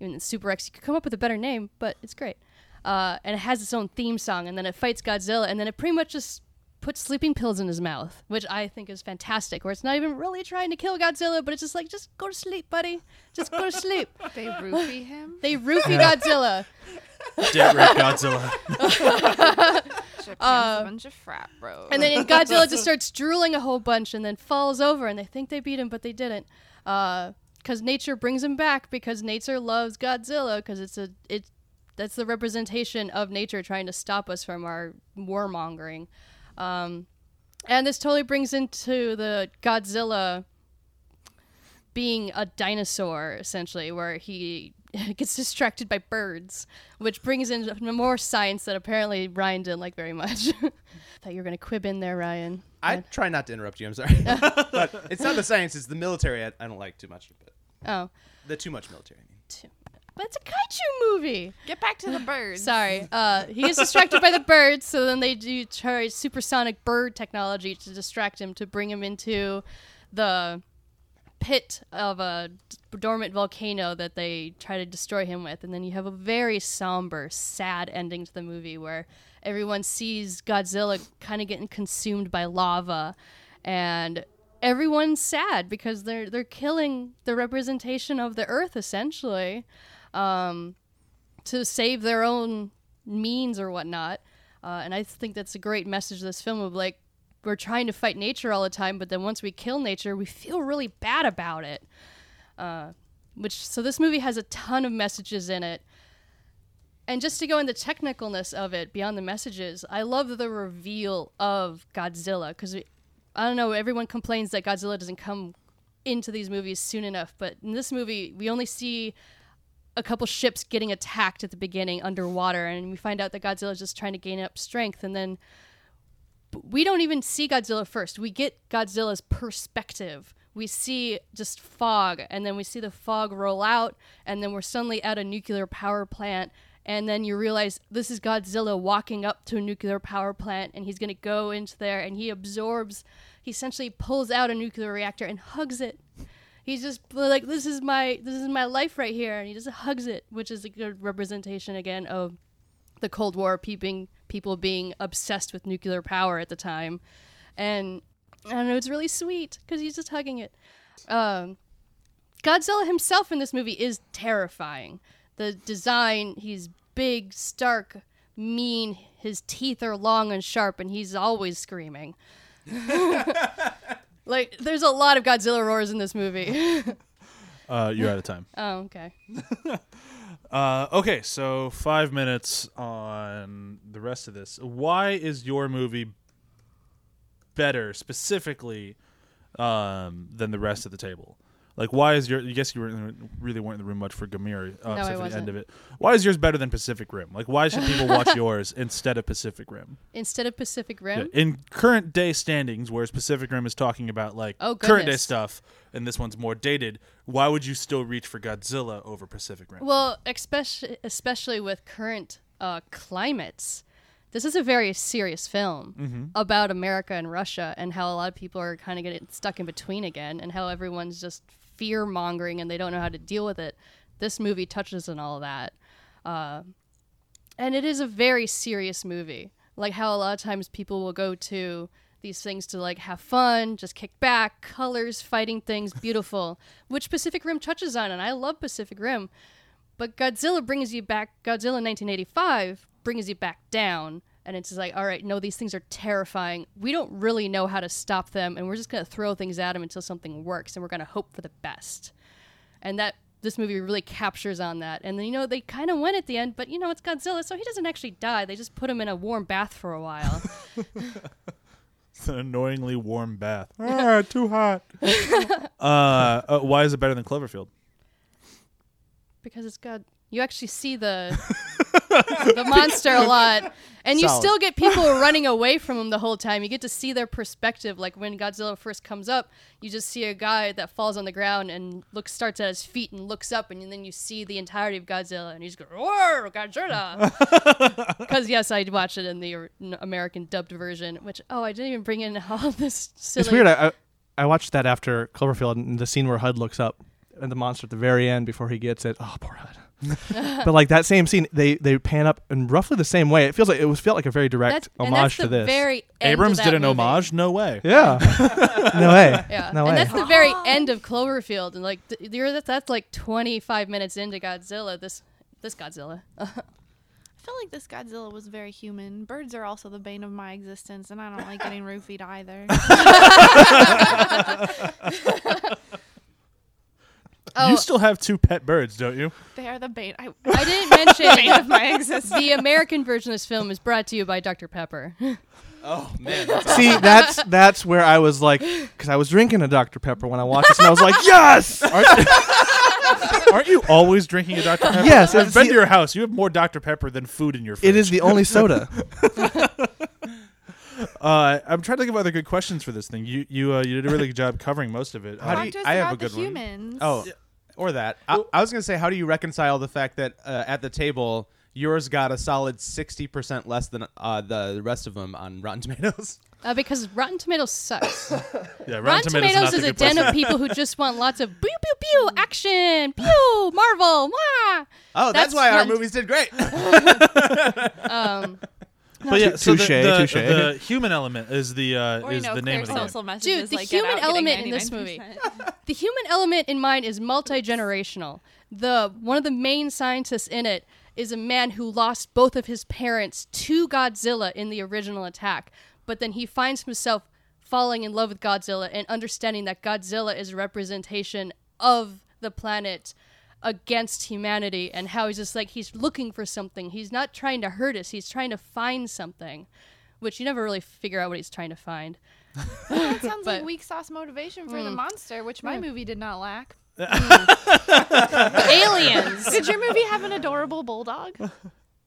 Even super x you could come up with a better name but it's great. Uh, and it has its own theme song and then it fights godzilla and then it pretty much just puts sleeping pills in his mouth which i think is fantastic where it's not even really trying to kill godzilla but it's just like just go to sleep buddy just go to sleep they roofie him they roofie godzilla Dead Red Godzilla. Japan's a uh, bunch of frat bros And then Godzilla just starts drooling a whole bunch and then falls over, and they think they beat him, but they didn't. Uh, because nature brings him back because nature loves Godzilla because it's a it that's the representation of nature trying to stop us from our warmongering. Um, and this totally brings into the Godzilla being a dinosaur essentially, where he gets distracted by birds, which brings in more science that apparently Ryan didn't like very much. Thought you were gonna quib in there, Ryan. I try not to interrupt you. I'm sorry, but it's not the science; it's the military. I, I don't like too much it. Oh, The too much military. But it's a kaiju movie. get back to the birds Sorry. Uh, he gets distracted by the birds, so then they do try supersonic bird technology to distract him to bring him into the pit of a d- dormant volcano that they try to destroy him with. And then you have a very somber, sad ending to the movie where everyone sees Godzilla kind of getting consumed by lava and everyone's sad because they're they're killing the representation of the earth essentially. Um to save their own means or whatnot. Uh, and I think that's a great message of this film of like we're trying to fight nature all the time, but then once we kill nature, we feel really bad about it. Uh, which so this movie has a ton of messages in it. And just to go into the technicalness of it beyond the messages, I love the reveal of Godzilla because I don't know. Everyone complains that Godzilla doesn't come into these movies soon enough, but in this movie, we only see a couple ships getting attacked at the beginning underwater, and we find out that Godzilla is just trying to gain up strength, and then we don't even see Godzilla first. We get Godzilla's perspective. We see just fog, and then we see the fog roll out, and then we're suddenly at a nuclear power plant. And then you realize this is Godzilla walking up to a nuclear power plant, and he's going to go into there, and he absorbs, he essentially pulls out a nuclear reactor and hugs it. He's just like, this is my, this is my life right here, and he just hugs it, which is a good representation again of the Cold War, peeping people being obsessed with nuclear power at the time, and I don't know, it's really sweet because he's just hugging it. Um, Godzilla himself in this movie is terrifying. The design, he's big, stark, mean. His teeth are long and sharp, and he's always screaming. like, there's a lot of Godzilla roars in this movie. Uh, you're out of time. oh, okay. Uh, okay, so five minutes on the rest of this. Why is your movie better specifically um, than the rest of the table? Like, why is your? I guess you were, really weren't in the room much for Gamera, uh, No, I except for the end of it. Why is yours better than Pacific Rim? Like, why should people watch yours instead of Pacific Rim? Instead of Pacific Rim, Yeah, in current day standings, whereas Pacific Rim is talking about like Oh, current day stuff, and this one's more dated. Why would you still reach for Godzilla over Pacific Rim? Well, especially especially with current uh, climates, this is a very serious film about America and Russia and how a lot of people are kind of getting stuck in between again, and how everyone's just fear mongering and they don't know how to deal with it. This movie touches on all of that, uh, and it is a very serious movie. Like how a lot of times people will go to these things to like have fun, just kick back, colors, fighting things, beautiful, which Pacific Rim touches on, and I love Pacific Rim. But Godzilla brings you back. Godzilla 1985 brings you back down, and it's just like, all right, no, these things are terrifying. We don't really know how to stop them, and we're just gonna throw things at them until something works, and we're gonna hope for the best. And that this movie really captures on that. And then you know they kind of win at the end, but you know it's Godzilla, so he doesn't actually die. They just put him in a warm bath for a while. It's an annoyingly warm bath. ah, too hot. uh, uh, why is it better than Cloverfield? because it's got you actually see the the monster a lot and you Solid. still get people running away from him the whole time you get to see their perspective like when godzilla first comes up you just see a guy that falls on the ground and looks starts at his feet and looks up and then you see the entirety of godzilla and he's going roar godzilla because yes i watched it in the american dubbed version which oh i didn't even bring in all this silly It's weird. I, I I watched that after Cloverfield and the scene where Hud looks up and the monster at the very end before he gets it. Oh, poor Hud. But like that same scene, they they pan up in roughly the same way. It feels like it was felt like a very direct that's, and homage that's the to this. very end Abrams of did an movie. homage? No way. yeah. no way. Yeah, No and way. that's the very end of Cloverfield, and like th- you're that's, that's like 25 minutes into Godzilla. This this Godzilla. I feel like this Godzilla was very human. Birds are also the bane of my existence, and I don't like getting roofied either. Oh, You still have two pet birds, don't you? they are the bane. I, I didn't mention bane of my existence. the American version of this film is brought to you by Dr Pepper. Oh man, that's See, that's that's where I was like, because I was drinking a Dr Pepper when I watched this, and I was like, yes. Aren't, aren't you always drinking a Dr. Pepper? Yes, I've been the- to your house. You have more Dr. Pepper than food in your fridge. It is the only soda. Uh, I'm trying to think of other good questions for this thing. You you uh, you did a really good job covering most of it. How do you- Talk to us I have a about the good one. humans. Oh, or that. I, I was gonna say, how do you reconcile the fact that uh, at the table yours got a solid sixty percent less than uh, the rest of them on Rotten Tomatoes? Uh, because Rotten Tomatoes sucks. yeah, Rotten, Rotten Tomatoes, Tomatoes not is the a good place. den of people who just want lots of pew pew pew action, pew Marvel, wah. Oh, that's, That's why our Rotten- movies did great. Um, But yeah, so the, Touche, the, touche. the human element is the uh, or you is know, the name of the clear game. social messages Dude, the like, get human out getting element in this 99%. movie. the human element in mine is multi generational. The one of the main scientists in it is a man who lost both of his parents to Godzilla in the original attack, but then he finds himself falling in love with Godzilla and understanding that Godzilla is a representation of the planet against humanity and how he's just like he's looking for something. He's not trying to hurt us, he's trying to find something, which you never really figure out what he's trying to find. That sounds like weak sauce motivation for the mm. monster, which my movie did not lack. Aliens. Did your movie have an adorable bulldog?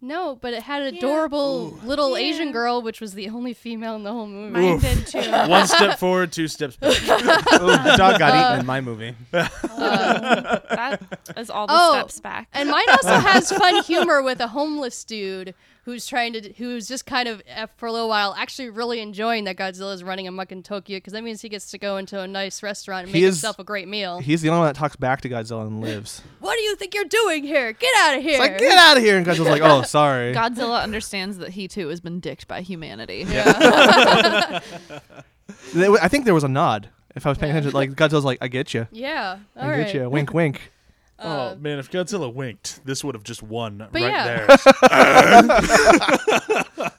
No, but it had an adorable little Asian girl, which was the only female in the whole movie. Mine did too. One step forward, two steps back. the dog got uh, eaten in my movie. Um, that is all the Oh, steps back. And mine also has fun humor with a homeless dude who's trying to, who's just kind of uh, for a little while actually really enjoying that Godzilla's running amok in Tokyo because that means he gets to go into a nice restaurant and He make is- himself a great meal. He's the only one that talks back to Godzilla and lives. what do you think you're doing here? Get out of here! It's like, get out of here! And Godzilla's like, oh, sorry. Godzilla understands that he too has been dicked by humanity. They- I think there was a nod. If I was paying attention, like Godzilla's like, I get you. Yeah, all I right. get you. Wink, wink. Oh man, if Godzilla winked, this would have just won right yeah. there.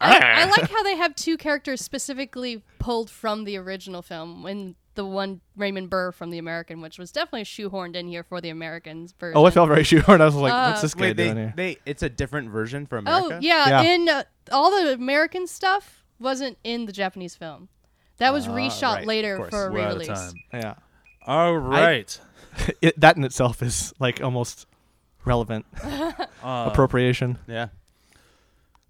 I, I like how they have two characters specifically pulled from the original film, and the one Raymond Burr from the American, which was definitely shoehorned in here for the Americans version. Oh, it felt very shoehorned. I was like, Uh, what's this guy Wait, they, doing here? they it's a different version for America. Oh yeah, Yeah. in uh, all the American stuff wasn't in the Japanese film. That was reshot right, later for a We're out of re-release. time. Yeah. All right. It, that in itself is like almost relevant Uh, appropriation. Yeah.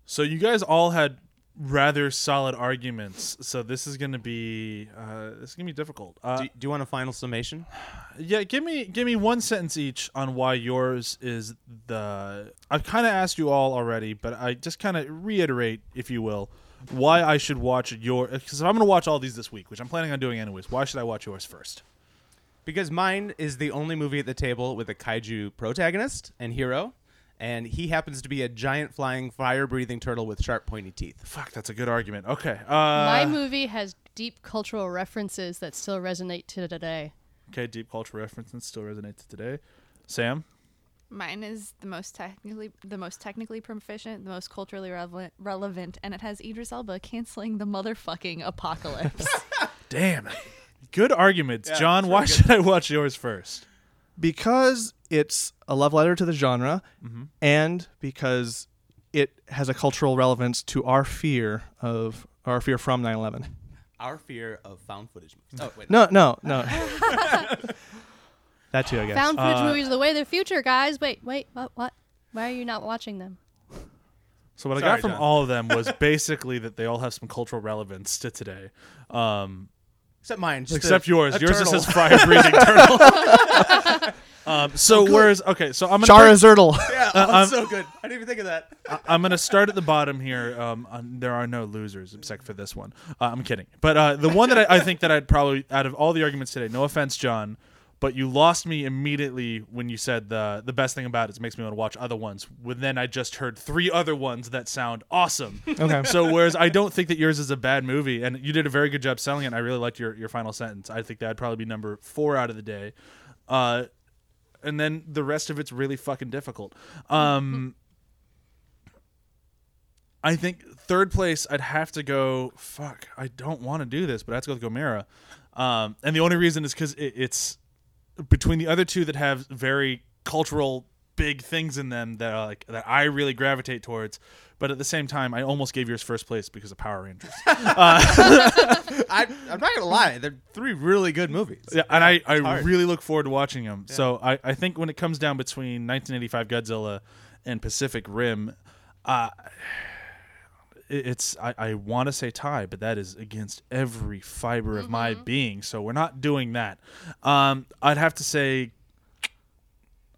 So you guys all had rather solid arguments. So this is going to be uh, this is going to be difficult. Uh, do, do you want a final summation? yeah, give me give me one sentence each on why yours is the. I've kind of asked you all already, but I just kind of reiterate, if you will, why I should watch your. Because if I'm going to watch all these this week, which I'm planning on doing anyways, why should I watch yours first? Because mine is the only movie at the table with a kaiju protagonist and hero, and he happens to be a giant flying fire breathing turtle with sharp pointy teeth. Fuck, that's a good argument. Okay. Uh, My movie has deep cultural references that still resonate to today. Okay, deep cultural references still resonate to today. Sam. Mine is the most technically the most technically proficient, the most culturally relevant, relevant, and it has Idris Elba canceling the motherfucking apocalypse. Damn. Good arguments, John. Why should I watch yours first? because it's a love letter to the genre and because it has a cultural relevance to our fear of our fear from 9-11 Our fear of found footage movies. Oh wait, no no no that too i guess Found footage Uh, movies are the way of the future, guys. Wait, wait, what? What? Why are you not watching them? So what I got from John. all of them was basically that they all have some cultural relevance to today. Um, except mine. just except a- yours. a Yours just turtle. says fire breathing turtle. um, so whereas okay, so I'm gonna Chara Zertle. Yeah, Uh, oh, I'm- so good. I didn't even think of that. I- I'm gonna start at the bottom here. Um, um, there are no losers except for this one. Uh, I'm kidding, but uh, the one that I, I think that I'd probably out of all the arguments today, no offense, John, but you lost me immediately when you said the the best thing about it is it makes me want to watch other ones. When then I just heard three other ones that sound awesome. Okay. So whereas I don't think that yours is a bad movie, and you did a very good job selling it. I really liked your your final sentence. I think that'd probably be number four out of the day. Uh, and then the rest of it's really fucking difficult. Um, I think third place, I'd have to go. Fuck, I don't want to do this, but I have to go with Gamera. Um, and the only reason is because it, it's between the other two that have very cultural big things in them that are like that I really gravitate towards. But at the same time, I almost gave yours first place because of Power Rangers. I, I'm not gonna lie. They're three really good movies. Yeah, and I, I hard. really look forward to watching them. So I, I think when it comes down between 1985 Godzilla and Pacific Rim, uh, it's I, I want to say tie, but that is against every fiber of my being. So we're not doing that. Um, I'd have to say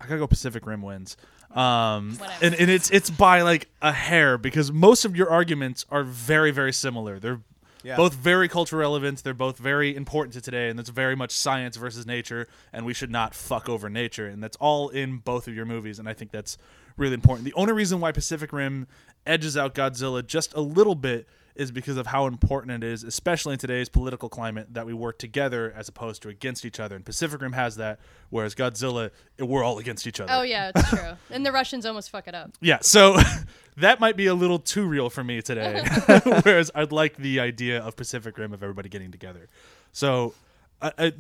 I gotta go Pacific Rim wins. Um, Whatever. and, and it's it's by like a hair because most of your arguments are very very similar. They're Yeah. both very cultural relevant. They're both very important to today, and it's very much science versus nature. And we should not fuck over nature, and that's all in both of your movies. And I think that's really important. The only reason why Pacific Rim edges out Godzilla just a little bit is because of how important it is, especially in today's political climate, that we work together as opposed to against each other. And Pacific Rim has that, whereas Godzilla, we're all against each other. Oh yeah, it's true. and the Russians almost fuck it up. Yeah, so that might be a little too real for me today. Whereas I'd like the idea of Pacific Rim of everybody getting together. So a, a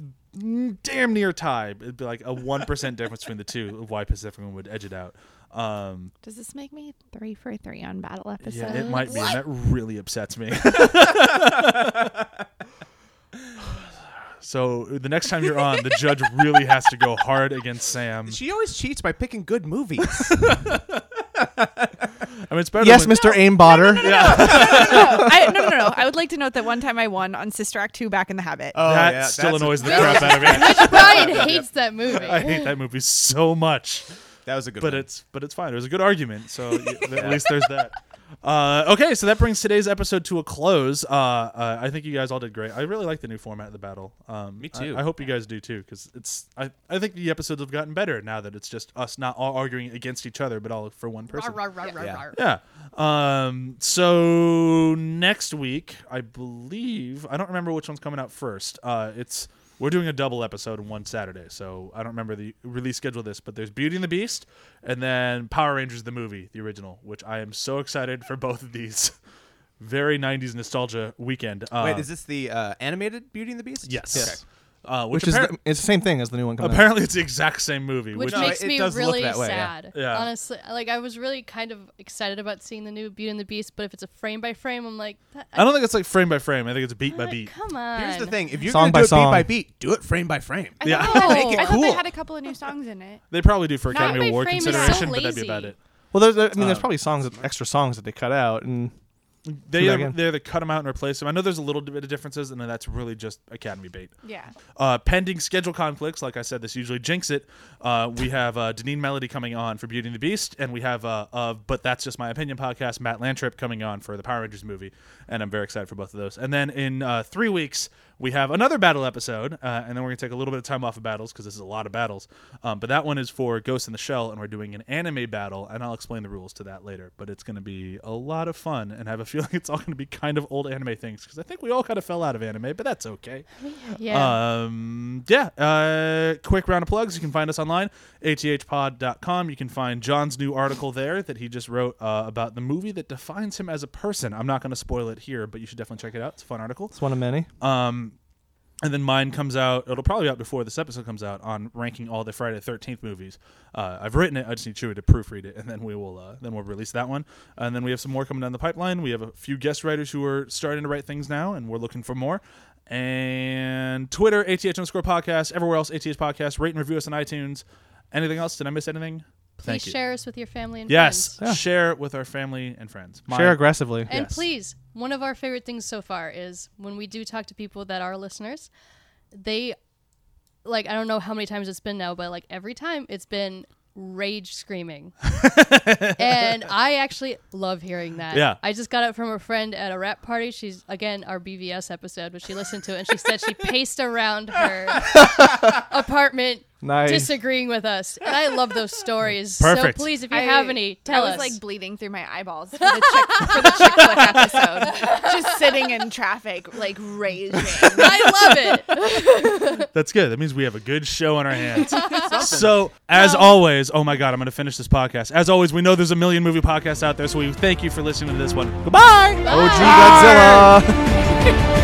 damn near tie. It'd be like a one percent difference between the two of why Pacific Rim would edge it out. Um, Does this make me three for three on battle episodes? yeah, it might be, and that really upsets me. so the next time you're on, the judge really has to go hard against Sam. She always cheats by picking good movies. I mean, it's better. Yes, than when- Mr. Aimbotter. I, no, no, no. I would like to note that one time I won on Sister Act 2 back in the habit. Oh, that yeah, still that's a- annoys the crap out of me. Brian hates that movie. I hate that movie so much. That was a good but one. it's but it's fine. It was a good argument, so y- at least there's that. Uh, okay, so that brings today's episode to a close. Uh, uh, I think you guys all did great. I really like the new format of the battle. Um, Me too. I, hope you guys do too, because it's. I, I think the episodes have gotten better now that it's just us not all arguing against each other, but all for one person. Rawr, rawr, rawr, Yeah. rawr. Yeah. Um. So next week, I believe I don't remember which one's coming out first. Uh, it's we're doing a double episode in one Saturday, so I don't remember the release schedule of this, but there's Beauty and the Beast, and then Power Rangers the movie, the original, which I am so excited for both of these. Very 90s nostalgia weekend. Uh, Wait, is this the uh, animated Beauty and the Beast? yes. Uh, which Which is the, it's the same thing as the new one coming out. apparently it's the exact same movie. Which Which, No, makes it me does look really that way, yeah. sad. Yeah. Honestly, like I was really kind of excited about seeing the new Beauty and the Beast, but if it's a frame by frame, I'm like, that, I don't think it's like frame by frame. I think it's beat by beat. Come on. Here's the thing: if you're Song gonna by do it beat by beat, do it frame by frame. I Yeah. thought, they, Make it I thought they had a couple of new songs in it. They probably do for Frame Academy Award frame is so consideration, but that'd be about it. Well, there's, there, I mean, there's Uh, probably songs, extra songs that they cut out, and They Do that have, again. they either cut them out and replace them. I know there's a little bit of differences, and then that's really just Academy bait. Yeah. Uh, pending schedule conflicts, like I said, this usually jinx it. Uh, we have uh, Deneen Melody coming on for Beauty and the Beast, and we have uh, uh, but that's just my opinion podcast. Matt Lantrip coming on for the Power Rangers movie, and I'm very excited for both of those. And then in uh, three weeks we have another battle episode, uh, and then we're gonna take a little bit of time off of battles because this is a lot of battles. Um, but that one is for Ghost in the Shell, and we're doing an anime battle, and I'll explain the rules to that later. But it's gonna be a lot of fun, and I have a feeling it's all gonna be kind of old anime things because I think we all kind of fell out of anime, but that's okay. Yeah. Um, yeah. Uh, quick round of plugs. You can find us online, athpod.com. You can find John's new article there that he just wrote uh, about the movie that defines him as a person. I'm not going to spoil it here, but you should definitely check it out. It's a fun article. it's one of many. Um, and then mine comes out. It'll probably be out before this episode comes out on ranking all the Friday the Thirteenth movies. Uh, I've written it. I just need Chewy to proofread it, and then we will. Uh, then we'll release that one. And then we have some more coming down the pipeline. We have a few guest writers who are starting to write things now, and we're looking for more. And Twitter, ATH underscore podcast. Everywhere else, ATH podcast. Rate and review us on iTunes. Anything else? Did I miss anything? Please Thank you. share us with your family and Yes, friends. Yeah. share it with our family and friends. My- Share aggressively. And Yes. please, one of our favorite things so far is when we do talk to people that are listeners, they like I don't know how many times it's been now, but like every time it's been rage screaming. and I actually love hearing that. Yeah. I just got it from a friend at a rap party. She's again our BVS episode, but she listened to it and she said she paced around her apartment Nice. disagreeing with us. And I love those stories. Perfect. So please, if you I- have any, tell I was us. like bleeding through my eyeballs for the chick, for the chick flick episode. Just sitting in traffic, like raging. I love it. That's good. That means we have a good show on our hands. so, as always, oh my God, I'm going to finish this podcast. As always, we know there's a million movie podcasts out there, so we thank you for listening to this one. Goodbye. OG Godzilla.